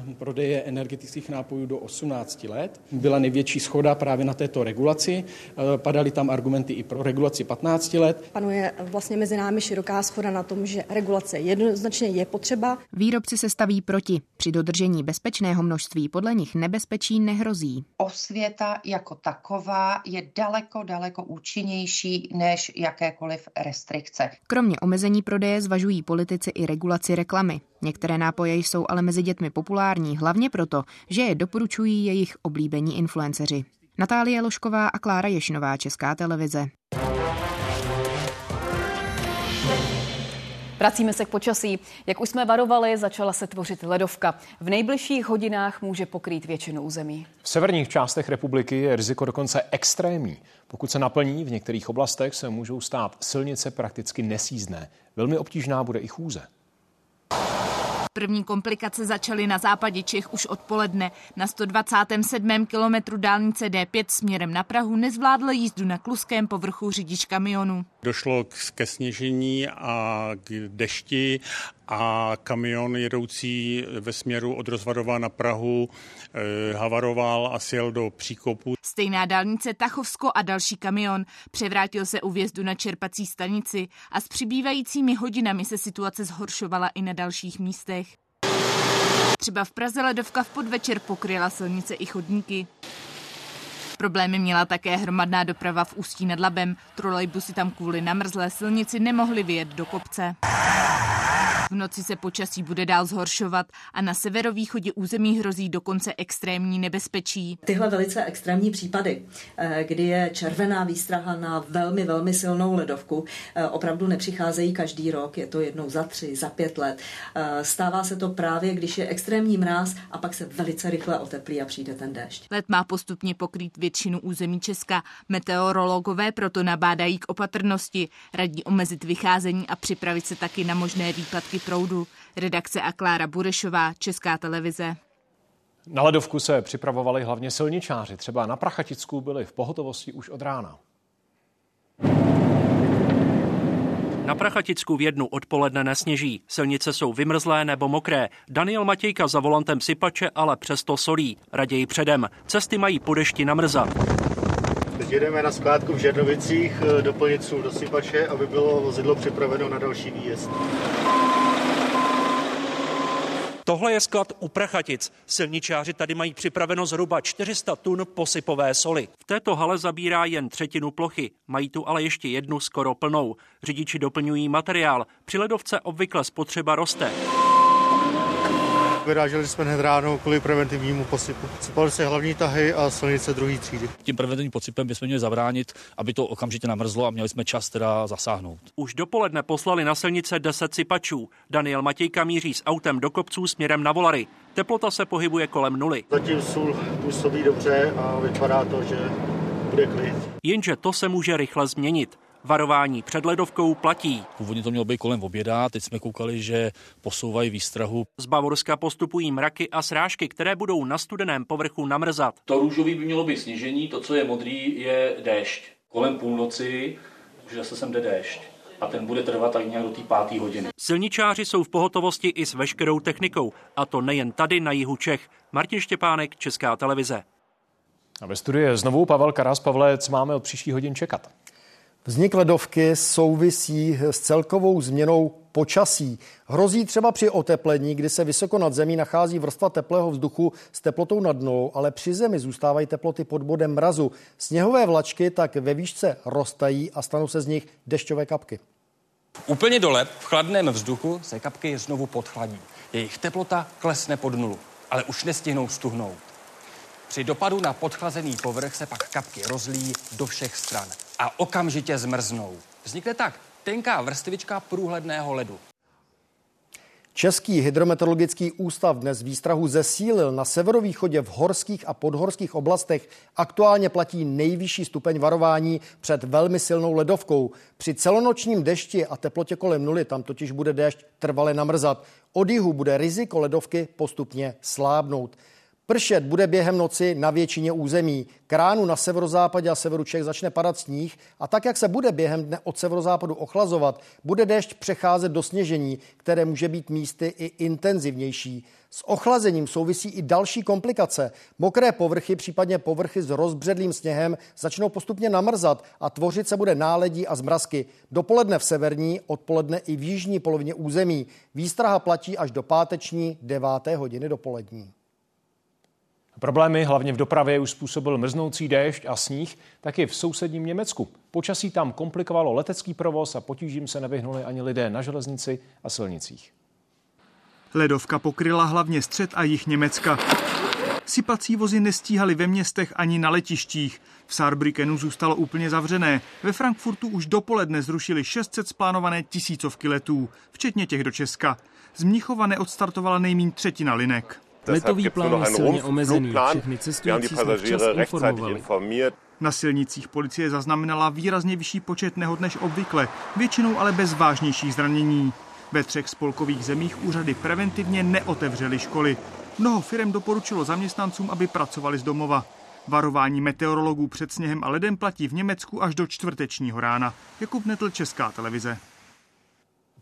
e, prodeje energetických nápojů do 18 let. Byla největší schoda právě na této regulaci. E, padaly tam argumenty i pro regulaci 15 let. Panuje vlastně mezi námi široká schoda na tom, že regulace jednoznačně je potřeba. Výrobci se staví proti. Při dodržení bezpečného množství podle nich nebezpečí nehrozí. Osvěta jako taková je daleko daleko, daleko účinnější než jakékoliv restrikce. Kromě omezení prodeje zvažují politici i regulaci reklamy. Některé nápoje jsou ale mezi dětmi populární hlavně proto, že je doporučují jejich oblíbení influenceři. Natálie Lošková a Klára Ješnová, Česká televize. Vracíme se k počasí. Jak už jsme varovali, začala se tvořit ledovka. V nejbližších hodinách může pokrýt většinu území. V severních částech republiky je riziko dokonce extrémní. Pokud se naplní, v některých oblastech se můžou stát silnice prakticky nesízdné. Velmi obtížná bude i chůze. První komplikace začaly na západě Čech už odpoledne. Na 127. kilometru dálnice D5 směrem na Prahu nezvládl jízdu na kluském povrchu řidič kamionu. Došlo ke sněžení a k dešti a kamion jedoucí ve směru od Rozvadova na Prahu eh, havaroval a sjel do příkopu. Stejná dálnice Tachovsko a další kamion převrátil se u vjezdu na čerpací stanici a s přibývajícími hodinami se situace zhoršovala i na dalších místech. Třeba v Praze ledovka v podvečer pokryla silnice i chodníky. Problémy měla také hromadná doprava v Ústí nad Labem. Trolejbusy tam kvůli namrzlé silnici nemohly vyjet do kopce. V noci se počasí bude dál zhoršovat a na severovýchodě území hrozí dokonce extrémní nebezpečí. Tyhle velice extrémní případy, eh, kdy je červená výstraha na velmi, velmi silnou ledovku, eh, opravdu nepřicházejí každý rok, je to jednou za tři, za pět let. Eh, stává se to právě, když je extrémní mráz a pak se velice rychle oteplí a přijde ten déšť. Let má postupně pokrýt většinu území Česka. Meteorologové proto nabádají k opatrnosti, radí omezit vycházení a připravit se taky na možné výpadky proudu. Redakce a Klára Burešová, Česká televize. Na ledovku se připravovali hlavně silničáři. Třeba na Prachaticku byli v pohotovosti už od rána. Na Prachaticku v jednu odpoledne nesněží. Silnice jsou vymrzlé nebo mokré. Daniel Matějka za volantem sypače ale přesto solí. Raději předem. Cesty mají po dešti namrzat. Teď jedeme na skládku v Žernovicích doplnit sůl do sypače, aby bylo vozidlo připraveno na další výjezd. Tohle je sklad u Prachatic. Silničáři tady mají připraveno zhruba 400 tun posypové soli. V této hale zabírá jen třetinu plochy. Mají tu ale ještě jednu skoro plnou. Řidiči doplňují materiál. Při ledovce obvykle spotřeba roste. Vyráželi jsme hned ráno kvůli preventivnímu posypu. Sypaly se hlavní tahy a silnice druhé třídy. Tím preventivním posypem bychom měli zabránit, aby to okamžitě namrzlo a měli jsme čas teda zasáhnout. Už dopoledne poslali na silnice 10 sypačů. Daniel Matějka míří s autem do kopců směrem na Volary. Teplota se pohybuje kolem nuly. Zatím sůl působí dobře a vypadá to, že bude klid. Jenže to se může rychle změnit. Varování před ledovkou platí. Původně to mělo být kolem oběda, teď jsme koukali, že posouvají výstrahu. Z Bavorska postupují mraky a srážky, které budou na studeném povrchu namrzat. To růžový by mělo být sněžení, to, co je modrý, je déšť. Kolem půlnoci už zase sem jde déšť a ten bude trvat tak nějak do té páté hodiny. Silničáři jsou v pohotovosti i s veškerou technikou, a to nejen tady na jihu Čech. Martin Štěpánek, Česká televize. A ve studiu je znovu Pavel Karas. Pavle, co máme od příští hodin čekat? Vznik ledovky souvisí s celkovou změnou počasí. Hrozí třeba při oteplení, kdy se vysoko nad zemí nachází vrstva teplého vzduchu s teplotou nad dnou, ale při zemi zůstávají teploty pod bodem mrazu. Sněhové vlačky tak ve výšce roztají a stanou se z nich dešťové kapky. Úplně dole, v chladném vzduchu, se kapky znovu podchladí. Jejich teplota klesne pod nulu, ale už nestihnou stuhnout. Při dopadu na podchlazený povrch se pak kapky rozlíjí do všech stran a okamžitě zmrznou. Vznikne tak tenká vrstvička průhledného ledu. Český hydrometeorologický ústav dnes výstrahu zesílil. Na severovýchodě v horských a podhorských oblastech aktuálně platí nejvyšší stupeň varování před velmi silnou ledovkou. Při celonočním dešti a teplotě kolem nuly tam totiž bude déšť trvale namrzat. Od jihu bude riziko ledovky postupně slábnout. Pršet bude během noci na většině území. Kránu na severozápadě a severu Čech začne padat sníh a tak, jak se bude během dne od severozápadu ochlazovat, bude déšť přecházet do sněžení, které může být místy i intenzivnější. S ochlazením souvisí i další komplikace. Mokré povrchy, případně povrchy s rozbředlým sněhem, začnou postupně namrzat a tvořit se bude náledí a zmrazky. Dopoledne v severní, odpoledne i v jižní polovině území. Výstraha platí až do páteční 9. hodiny dopolední. Problémy hlavně v dopravě už způsobil mrznoucí déšť a sníh, taky v sousedním Německu. Počasí tam komplikovalo letecký provoz a potížím se nevyhnuli ani lidé na železnici a silnicích. Ledovka pokryla hlavně střed a jich Německa. Sypací vozy nestíhaly ve městech ani na letištích. V Saarbrückenu zůstalo úplně zavřené. Ve Frankfurtu už dopoledne zrušili 600 splánované tisícovky letů, včetně těch do Česka. Z Mnichova neodstartovala nejmín třetina linek. Letový plán je silně omezený. Všechny cestující jsme včas informovali. Na silnicích policie zaznamenala výrazně vyšší počet nehod než obvykle, většinou ale bez vážnějších zranění. Ve třech spolkových zemích úřady preventivně neotevřely školy. Mnoho firm doporučilo zaměstnancům, aby pracovali z domova. Varování meteorologů před sněhem a ledem platí v Německu až do čtvrtečního rána. Jakub Netl, Česká televize.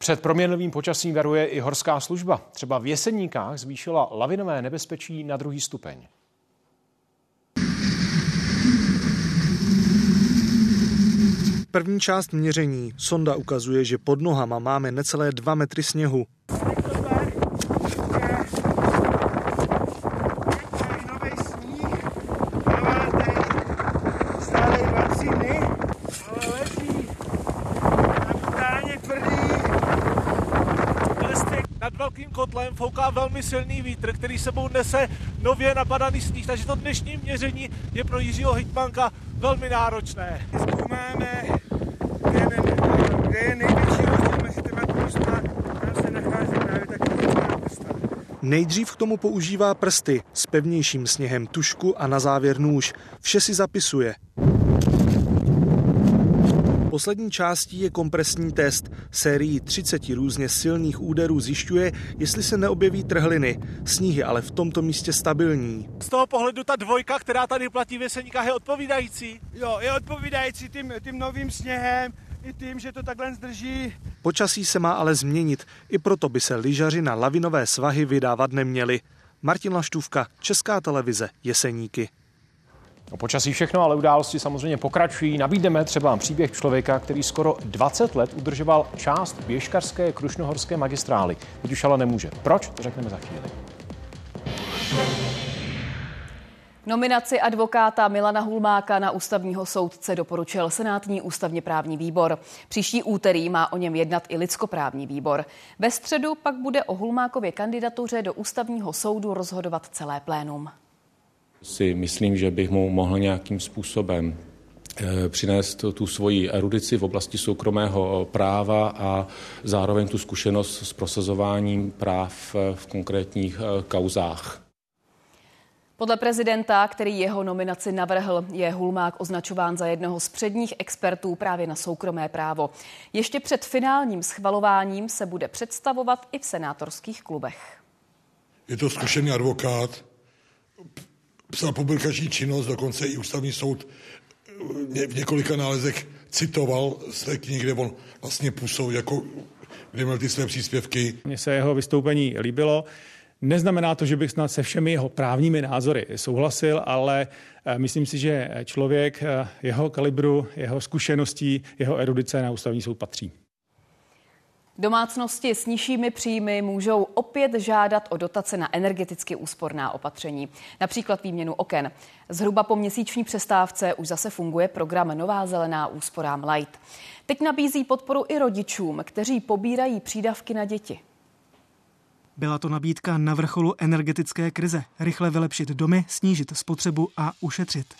Před proměnlivým počasím varuje i horská služba. Třeba v Jeseníkách zvýšila lavinové nebezpečí na druhý stupeň. První část měření. Sonda ukazuje, že pod nohama máme necelé 2 metry sněhu. Velkým kotlem fouká velmi silný vítr, který sebou nese nově napadaný sníh, takže to dnešní měření je pro Jiřího Hitmanka velmi náročné. Zkoumáme, kde je, kde je největší rozdíl mezi těma vrstva, tam se nachází právě taková vrstva. Nejdřív k tomu používá prsty s pevnějším sněhem tušku a na závěr nůž. Vše si zapisuje. Poslední částí je kompresní test. Sérii 30 různě silných úderů zjišťuje, jestli se neobjeví trhliny. Sníh je ale v tomto místě stabilní. Z toho pohledu ta dvojka, která tady platí v Jeseníkách, je odpovídající? Jo, je odpovídající tím, tím novým sněhem, i tím, že to takhle zdrží. Počasí se má ale změnit, i proto by se lyžaři na lavinové svahy vydávat neměli. Martin Laštůvka, Česká televize, Jeseníky. O počasí všechno, ale události samozřejmě pokračují. Nabídneme třeba příběh člověka, který skoro 20 let udržoval část běžkarské krušnohorské magistrály. Teď už ale nemůže. Proč? To řekneme za chvíli. Nominaci advokáta Milana Hulmáka na ústavního soudce doporučil Senátní ústavně právní výbor. Příští úterý má o něm jednat i lidskoprávní výbor. Ve středu pak bude o Hulmákově kandidatuře do ústavního soudu rozhodovat celé plénum si myslím, že bych mu mohl nějakým způsobem eh, přinést tu svoji erudici v oblasti soukromého práva a zároveň tu zkušenost s prosazováním práv eh, v konkrétních eh, kauzách. Podle prezidenta, který jeho nominaci navrhl, je Hulmák označován za jednoho z předních expertů právě na soukromé právo. Ještě před finálním schvalováním se bude představovat i v senátorských klubech. Je to zkušený advokát, psal publikační činnost, dokonce i ústavní soud eh, v několika nálezech citoval z té knihy, kde on vlastně působil, jako, kde měl ty své příspěvky. Mně se jeho vystoupení líbilo. Neznamená to, že bych snad se všemi jeho právními názory souhlasil, ale eh, myslím si, že člověk eh, jeho kalibru, jeho zkušeností, jeho erudice na ústavní soud patří. Domácnosti s nižšími příjmy můžou opět žádat o dotace na energeticky úsporná opatření, například výměnu oken. Zhruba po měsíční přestávce už zase funguje program Nová zelená úsporám Light. Teď nabízí podporu i rodičům, kteří pobírají přídavky na děti. Byla to nabídka na vrcholu energetické krize. Rychle vylepšit domy, snížit spotřebu a ušetřit.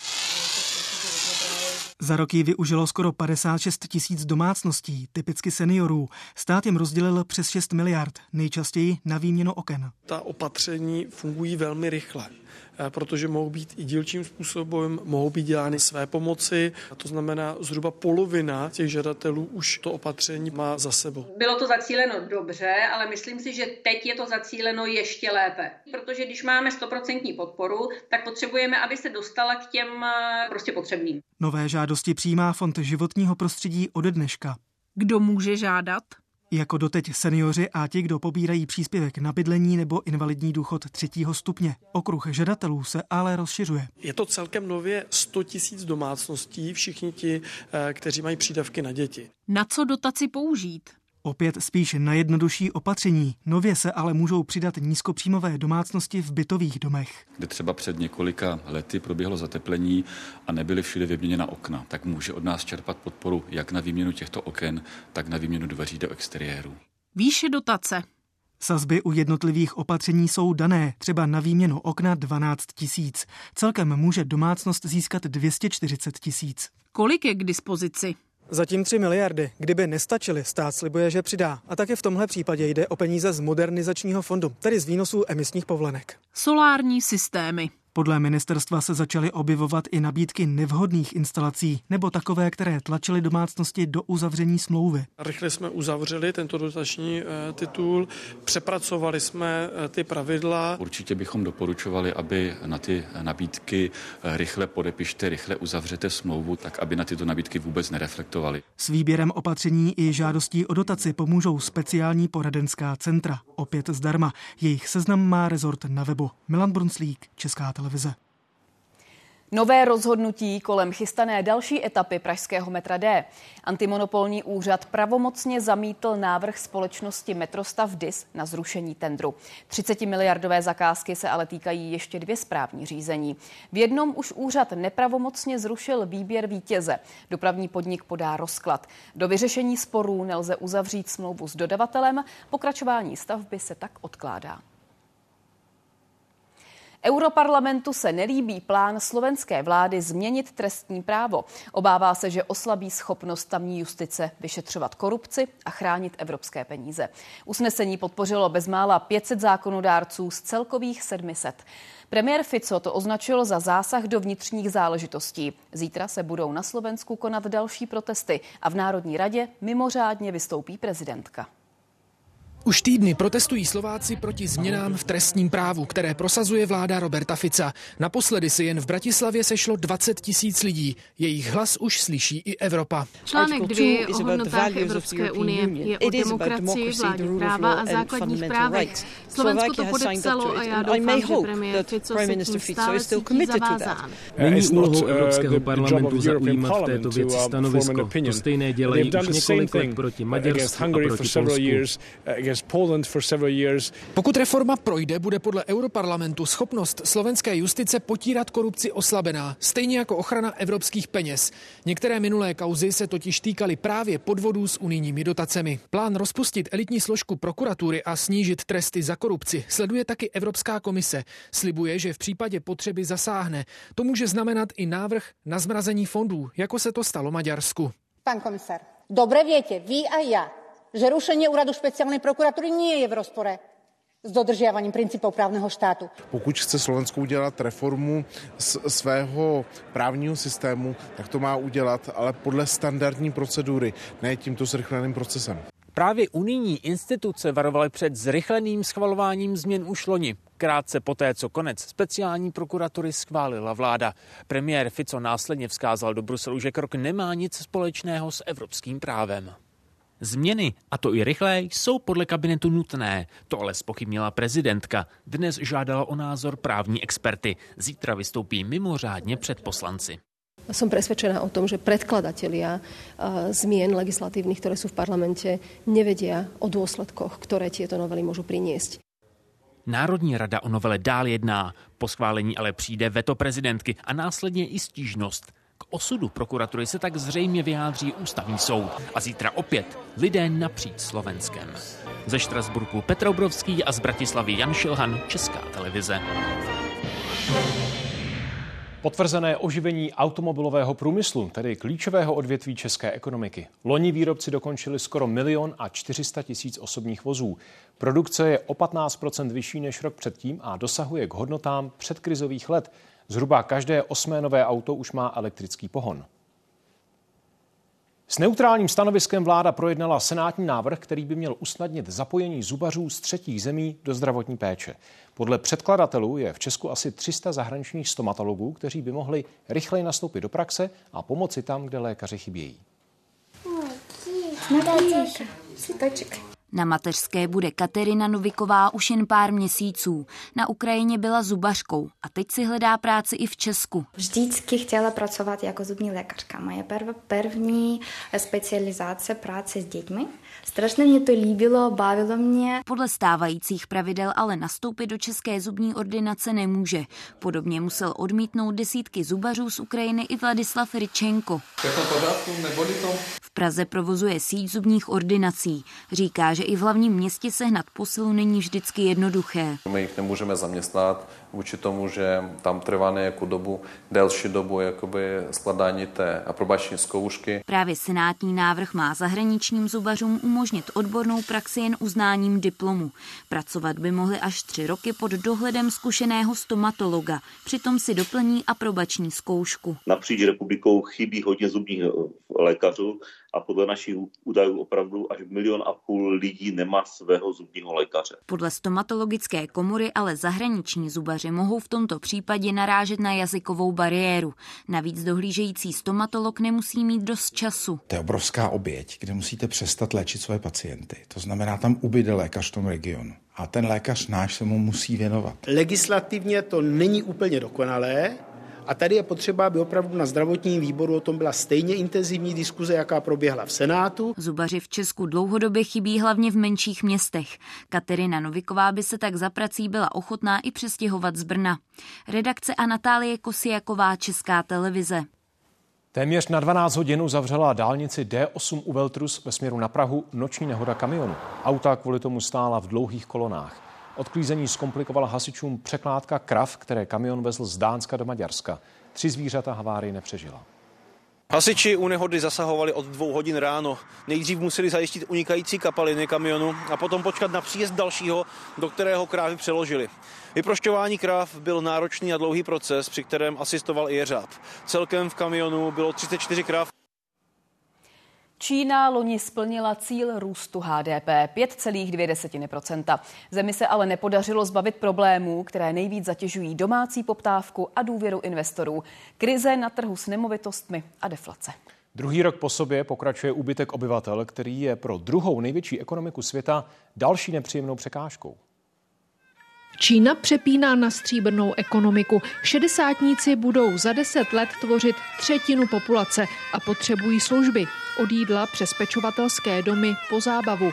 Za rok ji využilo skoro 56 tisíc domácností, typicky seniorů. Stát jim rozdělil přes 6 miliard, nejčastěji na výměnu oken. Ta opatření fungují velmi rychle. Eh, protože mohou být i dílčím způsobem, mohou být dělány své pomoci. To znamená, zhruba polovina těch žadatelů už to opatření má za sebou. Bylo to zacíleno dobře, ale myslím si, že teď je to zacíleno ještě lépe. Protože když máme 100% podporu, tak potřebujeme, aby se dostala k těm eh, prostě potřebným. Nové žádosti přijímá Fond životního prostředí ode dneška. Kdo může žádat? Jako doteď seniori a ti, kdo pobírají příspěvek na bydlení nebo invalidní důchod třetího stupně. Okruh žadatelů se ale rozšiřuje. Je to celkem nově 100 tisíc domácností, všichni ti, eh, kteří mají přídavky na děti. Na co dotaci použít? Opět spíš na jednodušší opatření. Nově se ale můžou přidat nízkopříjmové domácnosti v bytových domech. Kde třeba před několika lety proběhlo zateplení a nebyly všude vyměněna okna, tak může od nás čerpat podporu jak na výměnu těchto oken, tak na výměnu dveří do exteriéru. Výše dotace. Sazby u jednotlivých opatření jsou dané, třeba na výměnu okna 12 tisíc. Celkem může domácnost získat 240 tisíc. Kolik je k dispozici? Zatím 3 miliardy. Kdyby nestačily, stát slibuje, že přidá. A také v tomhle případě jde o peníze z modernizačního fondu, tedy z výnosů emisních povolenek. Solární systémy. Podle ministerstva se začaly objevovat i nabídky nevhodných instalací nebo takové, které tlačily domácnosti do uzavření smlouvy. Rychle jsme uzavřeli tento dotační eh, titul, přepracovali jsme eh, ty pravidla. Určitě bychom doporučovali, aby na ty nabídky eh, rychle podepište, rychle uzavřete smlouvu, tak aby na tyto nabídky vůbec nereflektovali. S výběrem opatření i žádostí o dotaci pomůžou speciální poradenská centra, opět zdarma. Jejich seznam má rezort na webu. Milan Brunslík, Česká televize. Nové rozhodnutí kolem chystané další etapy pražského metra D. Antimonopolní úřad pravomocně zamítl návrh společnosti Metrostav DIS na zrušení tendru. 30 miliardové zakázky se ale týkají ještě dvě správní řízení. V jednom už úřad nepravomocně zrušil výběr vítěze. Dopravní podnik podá rozklad. Do vyřešení sporů nelze uzavřít smlouvu s dodavatelem, pokračování stavby se tak odkládá. Europarlamentu se nelíbí plán slovenské vlády změnit trestní právo. Obává se, že oslabí schopnost tamní justice vyšetřovat korupci a chránit evropské peníze. Usnesení podpořilo bezmála 500 zákonodárců z celkových 700. Premiér Fico to označil za zásah do vnitřních záležitostí. Zítra se budou na Slovensku konat další protesty a v Národní radě mimořádně vystoupí prezidentka. Už týdny protestují Slováci proti změnám v trestním právu, které prosazuje vláda Roberta Fica. Naposledy si jen v Bratislavě sešlo 20 tisíc lidí. Jejich hlas už slyší i Evropa. Článek 2 je o hodnotách Evropské unie. Je o demokracii, vládě práva a základních právech. Slovensko to podepsalo a já doufám, že premiér Fico se tím stále cítí zavázán. Není úlohou Evropského parlamentu zaujímat v této věci stanovisko. To stejné dělají už několik let proti Maďarsku a proti Polsku. Pokud reforma projde, bude podle Europarlamentu schopnost slovenské justice potírat korupci oslabená, stejně jako ochrana evropských peněz. Některé minulé kauzy se totiž týkaly právě podvodů s unijními dotacemi. Plán rozpustit elitní složku prokuratury a snížit tresty za korupci sleduje taky Evropská komise. Slibuje, že v případě potřeby zasáhne. To může znamenat i návrh na zmrazení fondů, jako se to stalo Maďarsku. Pan komisar, dobře větě, vy a já, že rušení úradu špeciálnej prokuratury nie je v rozpore s dodržiavaním princípov právneho štátu. Pokud chce Slovensko udělat reformu svého právního systému, tak to má udělat, ale podle standardní procedury, ne tímto zrychleným procesem. Právě unijní instituce varovaly před zrychleným schvalováním změn už loni. Krátce poté, co konec speciální prokuratury schválila vláda. Premiér Fico následně vzkázal do Bruselu, že krok nemá nic společného s evropským právem. Změny, a to i rychlé, jsou podle kabinetu nutné. To ale spochybnila prezidentka. Dnes žádala o názor právní experty. Zítra vystoupí mimořádně před poslanci. Som presvedčená o tom, že predkladatelia zmien legislatívnych, ktoré sú v parlamente, nevedia o dôsledkoch, ktoré tieto novely môžu priniesť. Národní rada o novele dál jedná. Po schválení ale přijde veto prezidentky a následně i stížnost. K osudu prokuratury se tak zřejmě vyjádří ústavní soud. A zítra opět lidé napříč Slovenskem. Ze Štrasburku Petr Obrovský a z Bratislavy Jan Šilhan, Česká televize. Potvrzené oživení automobilového průmyslu, tedy klíčového odvětví české ekonomiky. Loni výrobci dokončili skoro milion a 400 tisíc osobních vozů. Produkce je o 15% vyšší než rok předtím a dosahuje k hodnotám předkrizových let. Zhruba každé osmé nové auto už má elektrický pohon. S neutrálním stanoviskem vláda projednala senátní návrh, který by měl usnadnit zapojení zubařů z třetích zemí do zdravotní péče. Podle předkladatelů je v Česku asi 300 zahraničních stomatologů, kteří by mohli rychleji nastoupit do praxe a pomoci tam, kde lékaři chybějí. Na mateřské bude Katerina Noviková už jen pár měsíců. Na Ukrajině byla zubařkou a teď si hledá práci i v Česku. Vždycky chtěla pracovat jako zubní lékařka. Moje první specializace práce s dětmi. Strašně mě to líbilo, bavilo mě. Podle stávajících pravidel ale nastoupit do české zubní ordinace nemůže. Podobně musel odmítnout desítky zubařů z Ukrajiny i Vladislav Ryčenko. V Praze provozuje síť zubních ordinací. Říká, že i v hlavním městě sehnat posilu není vždycky jednoduché. My jich nemůžeme zaměstnat vůči tomu, že tam trvá nějakou dobu, delší dobu jakoby skladání té aprobační zkoušky. Právě senátní návrh má zahraničním zubařům umožnit odbornou praxi jen uznáním diplomu. Pracovat by mohli až tři roky pod dohledem zkušeného stomatologa. Přitom si doplní aprobační zkoušku. Napříč republikou chybí hodně zubních lékařů a podle našich údajů opravdu až milion a půl lidí nemá svého zubního lékaře. Podle stomatologické komory ale zahraniční zubaři mohou v tomto případě narážet na jazykovou bariéru. Navíc dohlížející stomatolog nemusí mít dost času. To je obrovská oběť, kde musíte přestat léčit své pacienty. To znamená, tam ubyde lékař v tom regionu. A ten lékař náš se mu musí věnovat. Legislativně to není úplně dokonalé, A tady je potřeba, aby opravdu na zdravotním výboru o tom byla stejně intenzivní diskuze, jaká proběhla v Senátu. Zubaři v Česku dlouhodobě chybí hlavně v menších městech. Katerina Noviková by se tak za prací byla ochotná i přestěhovat z Brna. Redakce a Natálie Kosiaková, Česká televize. Téměř na 12 hodin zavřela dálnici D8 u Veltrus ve směru na Prahu noční nehoda kamionu. Auta kvůli tomu stála v dlouhých kolonách. Odklízení zkomplikovala hasičům překládka krav, které kamion vezl z Dánska do Maďarska. Tři zvířata havárii nepřežila. Hasiči u nehody zasahovali od dvou hodin ráno. Nejdřív museli zajistit unikající kapaliny kamionu a potom počkat na příjezd dalšího, do kterého krávy přeložili. Vyprošťování kráv byl náročný a dlouhý proces, při kterém asistoval i jeřáb. Celkem v kamionu bylo 34 kráv. Čína loni splnila cíl růstu HDP 5,2% Zemi se ale nepodařilo zbavit problémů, které nejvíc zatěžují domácí poptávku a důvěru investorů. Krize na trhu s nemovitostmi a deflace. Druhý rok po sobě pokračuje úbytek obyvatel, který je pro druhou největší ekonomiku světa další nepříjemnou překážkou. Čína přepíná na stříbrnou ekonomiku. Šedesátníci budou za deset let tvořit třetinu populace a potřebují služby. Od jídla přes pečovatelské domy po zábavu.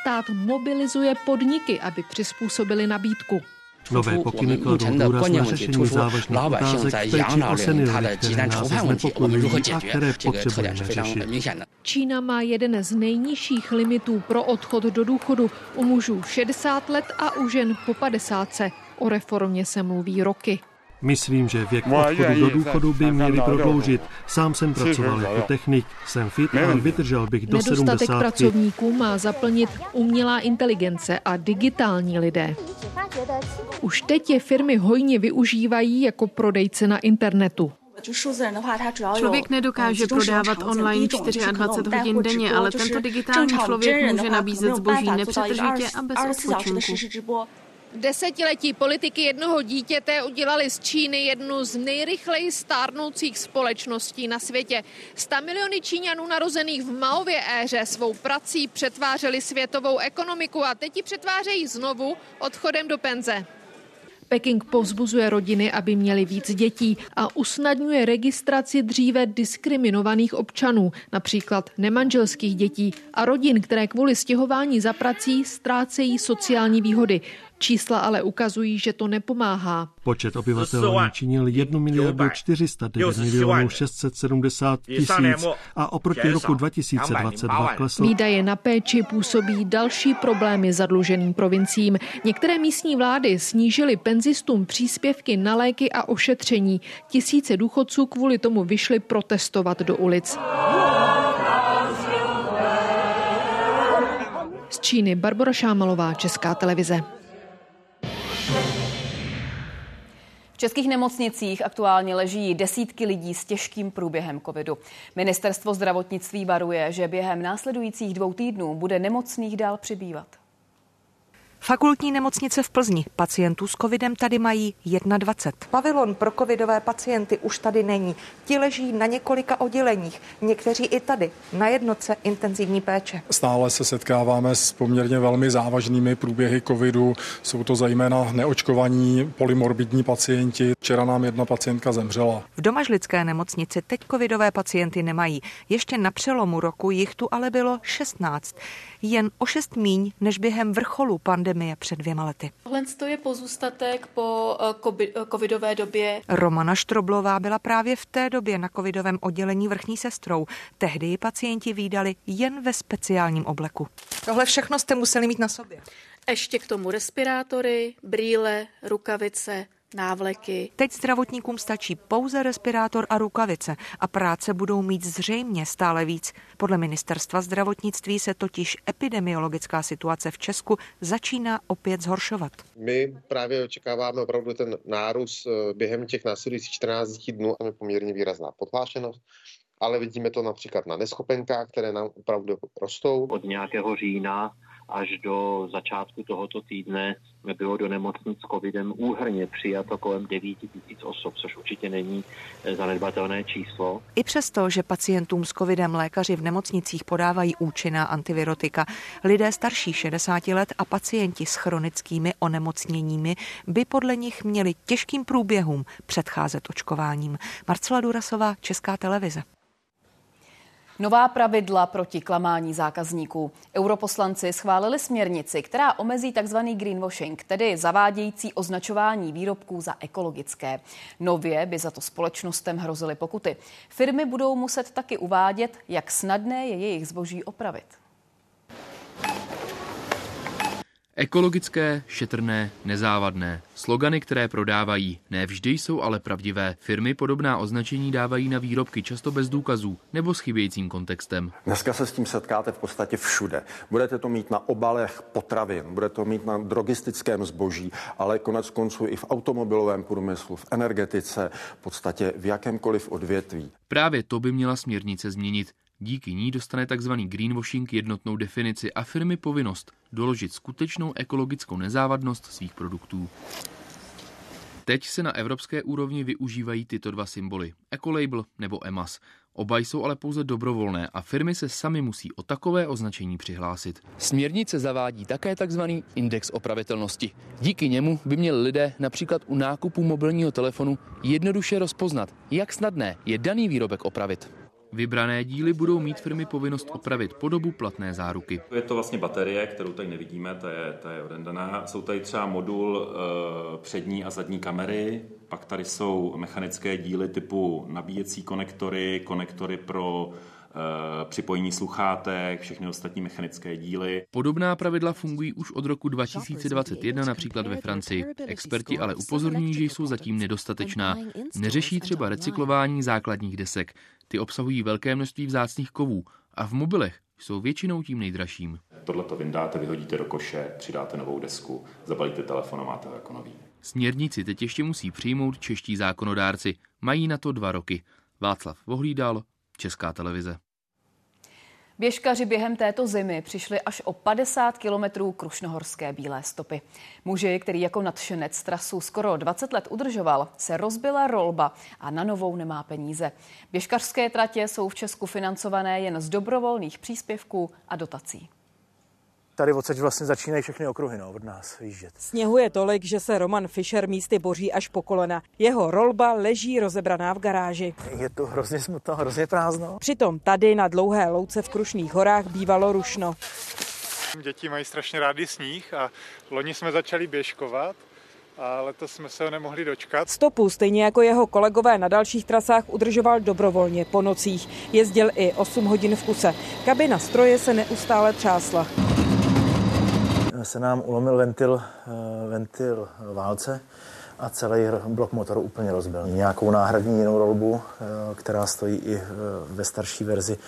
Stát mobilizuje podniky, aby přizpůsobili nabídku. Nové pokyny kladou důraz na řešení závažných otázek péči o seniory, které nás znepokojují a které potřebujeme řešit. Čína má jeden z nejnižších limitů pro odchod do důchodu u mužů 60 let a u žen po 50. O reformě se mluví roky. Myslím, že věk odchodu do důchodu by měli prodloužit. Sám jsem pracoval jako technik, jsem fit a vydržel bych do Nedostatek 70. pracovníků má zaplnit umělá inteligence a digitální lidé. Už teď je firmy hojně využívají jako prodejce na internetu. Člověk nedokáže prodávat online 24 hodin denně, ale tento digitální člověk může nabízet zboží nepřetržitě a bez odpočinku. Desetiletí politiky jednoho dítěte udělali z Číny jednu z nejrychleji stárnoucích společností na světě. 100 miliony Číňanů narozených v Maově éře svou prací přetvářeli světovou ekonomiku a teď ji přetvářejí znovu odchodem do penze. Peking povzbuzuje rodiny, aby měli víc dětí a usnadňuje registraci dříve diskriminovaných občanů, například nemanželských dětí a rodin, které kvůli stěhování za prací ztrácejí sociální výhody. Čísla ale ukazují, že to nepomáhá. Počet obyvatel činil 1 miliardu 409 milionů 670 tisíc a oproti roku 2022 klesl. Výdaje na péči působí další problémy zadluženým provinciím. Některé místní vlády snížily penzistům příspěvky na léky a ošetření. Tisíce důchodců kvůli tomu vyšly protestovat do ulic. Z Číny Barbara Šámalová, Česká televize. Českých nemocnicích aktuálně leží desítky lidí s těžkým průběhem covidu. Ministerstvo zdravotnictví varuje, že během následujících dvou týdnů bude nemocných dál přibývat. Fakultní nemocnice v Plzni pacientů s covidem tady mají 21. Pavilon pro covidové pacienty už tady není. Ti leží na několika odděleních, někteří i tady, na jednotce intenzivní péče. Stále se setkáváme s poměrně velmi závažnými průběhy covidu. Jsou to zejména neočkovaní polymorbidní pacienti. Včera nám jedna pacientka zemřela. V domažlické nemocnici teď covidové pacienty nemají. Ještě na přelomu roku jich tu ale bylo 16 jen o šest míň než během vrcholu pandemie před dvěma lety. Tohle je pozůstatek po eh, eh, covidové době. Romana Štroblová byla právě v té době na covidovém oddělení vrchní sestrou. Tehdy ji pacienti výdali jen ve speciálním obleku. Tohle všechno jste museli mít na sobě. Ještě k tomu respirátory, brýle, rukavice, návleky. Teď zdravotníkům stačí pouze respirátor a rukavice a práce budou mít zřejmě stále víc. Podle ministerstva zdravotnictví se totiž epidemiologická situace v Česku začíná opět zhoršovat. My právě očekáváme opravdu ten nárůst eh, během těch následujících 14 dnů a je poměrně výrazná podhlášenost ale vidíme to například na neschopenkách, které nám opravdu rostou. Od nějakého října až do začátku tohoto týdne bylo do nemocnic s covidem úhrně přijato kolem 9 tisíc osob, což určitě není eh, zanedbatelné číslo. I přesto, že pacientům s covidem lékaři v nemocnicích podávají účinná antivirotika, lidé starší 60 let a pacienti s chronickými onemocněními by podle nich měli těžkým průběhům předcházet očkováním. Marcela Durasová, Česká televize. Nová pravidla proti klamání zákazníků. Europoslanci schválili směrnici, která omezí tzv. greenwashing, tedy zavádějící označování výrobků za ekologické. Nově by za to společnostem hrozily pokuty. Firmy budou muset taky uvádět, jak snadné je jejich zboží opravit. Ekologické, šetrné, nezávadné. Slogany, které prodávají, ne vždy jsou ale pravdivé. Firmy podobná označení dávají na výrobky často bez důkazů nebo s chybějícím kontextem. Dneska se s tím setkáte v podstatě všude. Budete to mít na obalech potravin, budete to mít na drogistickém zboží, ale konec konců i v automobilovém průmyslu, v energetice, v podstatě v jakémkoliv odvětví. Právě to by měla směrnice změnit. Díky ní dostane tzv. greenwashing jednotnou definici a firmy povinnost doložit skutečnou ekologickou nezávadnost svých produktů. Teď se na evropské úrovni využívají tyto dva symboly, Ecolabel nebo EMAS. Oba jsou ale pouze dobrovolné a firmy se sami musí o takové označení přihlásit. Směrnice zavádí také tzv. index opravitelnosti. Díky němu by měli lidé například u nákupu mobilního telefonu jednoduše rozpoznat, jak snadné je daný výrobek opravit. Vybrané díly budou mít firmy povinnost opravit po dobu platné záruky. Je to vlastně baterie, kterou tady nevidíme, ta je, ta je odendaná. Jsou tady třeba modul e, přední a zadní kamery, pak tady jsou mechanické díly typu nabíjecí konektory, konektory pro Eh, připojení sluchátek, všechny ostatní mechanické díly. Podobná pravidla fungují už od roku 2021 například ve Francii. Experti ale upozorňují, že jsou zatím nedostatečná. Neřeší třeba recyklování základních desek. Ty obsahují velké množství vzácných kovů a v mobilech jsou většinou tím nejdražším. Tohle to vyndáte, vyhodíte do koše, přidáte novou desku, zabalíte telefon a máte ho jako nový. Směrnici teď ještě musí přijmout čeští zákonodárci. Mají na to dva roky. Václav Vohlídal, Česká televize. Běžkaři během této zimy přišli až o 50 kilometrů krušnohorské bílé stopy. Muži, který jako nadšenec trasu skoro 20 let udržoval, se rozbila rolba a na novou nemá peníze. Běžkařské tratě jsou v Česku financované jen z dobrovolných příspěvků a dotací tady odsaď vlastně začínají všechny okruhy no, od nás vyjíždět. Sněhu je tolik, že se Roman Fischer místy boří až po kolena. Jeho rolba leží rozebraná v garáži. Je to hrozně smutno, hrozně prázdno. Přitom tady na dlouhé louce v Krušných horách bývalo rušno. Děti mají strašně rádi sníh a loni jsme začali běžkovat a letos jsme se ho nemohli dočkat. Stopu, stejně jako jeho kolegové na dalších trasách, udržoval dobrovolně po nocích. Jezdil i 8 hodin v kuse. Kabina stroje se neustále třásla se nám ulomil ventil, eh, ventil válce a celý blok motoru úplně rozbil. Nějakou náhradní jinou rolbu, eh, která stojí i eh, ve starší verzi,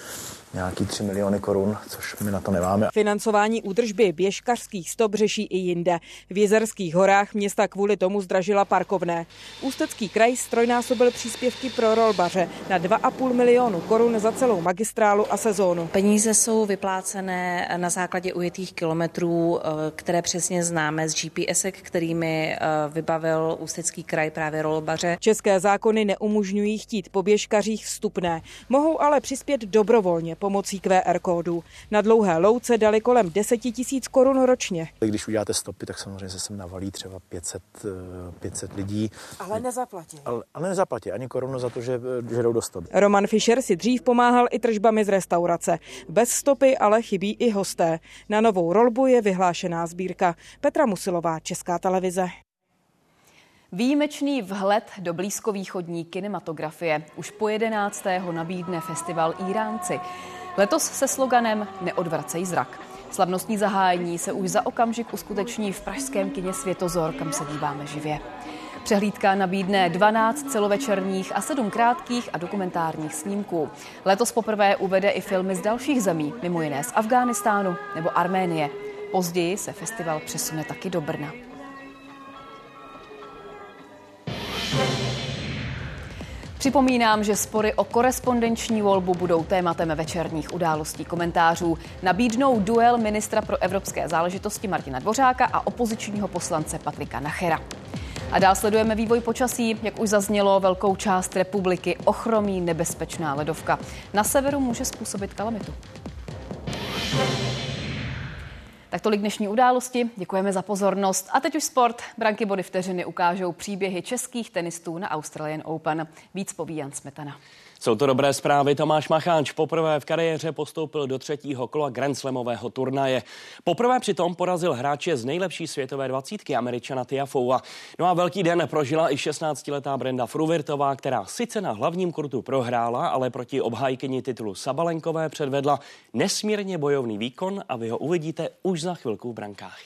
nějaký 3 miliony korun, což my na to nemáme. Financování údržby běžkařských stop řeší i jinde. V Jezerských horách města kvůli tomu zdražila parkovné. Ústecký kraj strojnásobil příspěvky pro rolbaře na 2,5 milionu korun za celou magistrálu a sezónu. Peníze jsou vyplácené na základě ujetých kilometrů, eh, které přesně známe z GPS, kterými eh, vybavil Ústecký kraj právě rolbaře. České zákony neumožňují chtít po běžkařích vstupné. Mohou ale přispět dobrovolně pomocí QR kódu. Na dlouhé louce dali kolem 10 tisíc korun ročně. Když uděláte stopy, tak samozřejmě se sem navalí třeba 500, 500 eh, lidí. Ale nezaplatí. Ale, ale nezaplatí ani korunu za to, že, že jdou do stopy. Roman Fischer si dřív pomáhal i tržbami z restaurace. Bez stopy ale chybí i hosté. Na novou rolbu je vyhlášená sbírka. Petra Musilová, Česká televize. Výjimečný vhled do blízkovýchodní kinematografie už po 11. nabídne festival Iránci. Letos se sloganem Neodvracej zrak. Slavnostní zahájení se už za okamžik uskuteční v pražském kině Světozor, kam se díváme živě. Přehlídka nabídne 12 celovečerních a 7 krátkých a dokumentárních snímků. Letos poprvé uvede i filmy z dalších zemí, mimo jiné z Afghánistánu nebo Arménie. Později se festival přesune taky do Brna. Připomínám, že spory o korespondenční volbu budou tématem večerních událostí komentářů. Nabídnou duel ministra pro evropské záležitosti Martina Dvořáka a opozičního poslance Patrika Nachera. A dál sledujeme vývoj počasí. Jak už zaznělo, velkou část republiky ochromí nebezpečná ledovka. Na severu může způsobit kalamitu. Tak tolik dnešní události. Děkujeme za pozornost. A teď už sport. Branky body vteřiny ukážou příběhy českých tenistů na Australian Open. Víc poví Jan Smetana. Jsou to dobré zprávy. Tomáš Macháč poprvé v kariéře postoupil do třetího kola Grand Slamového turnaje. Poprvé přitom porazil hráče z nejlepší světové dvacítky američana Tiafoua. No a velký den prožila i 16-letá Brenda Fruvirtová, která sice na hlavním kurtu prohrála, ale proti obhájkyni titulu Sabalenkové předvedla nesmírně bojovný výkon a vy ho uvidíte už za chvilku v brankách.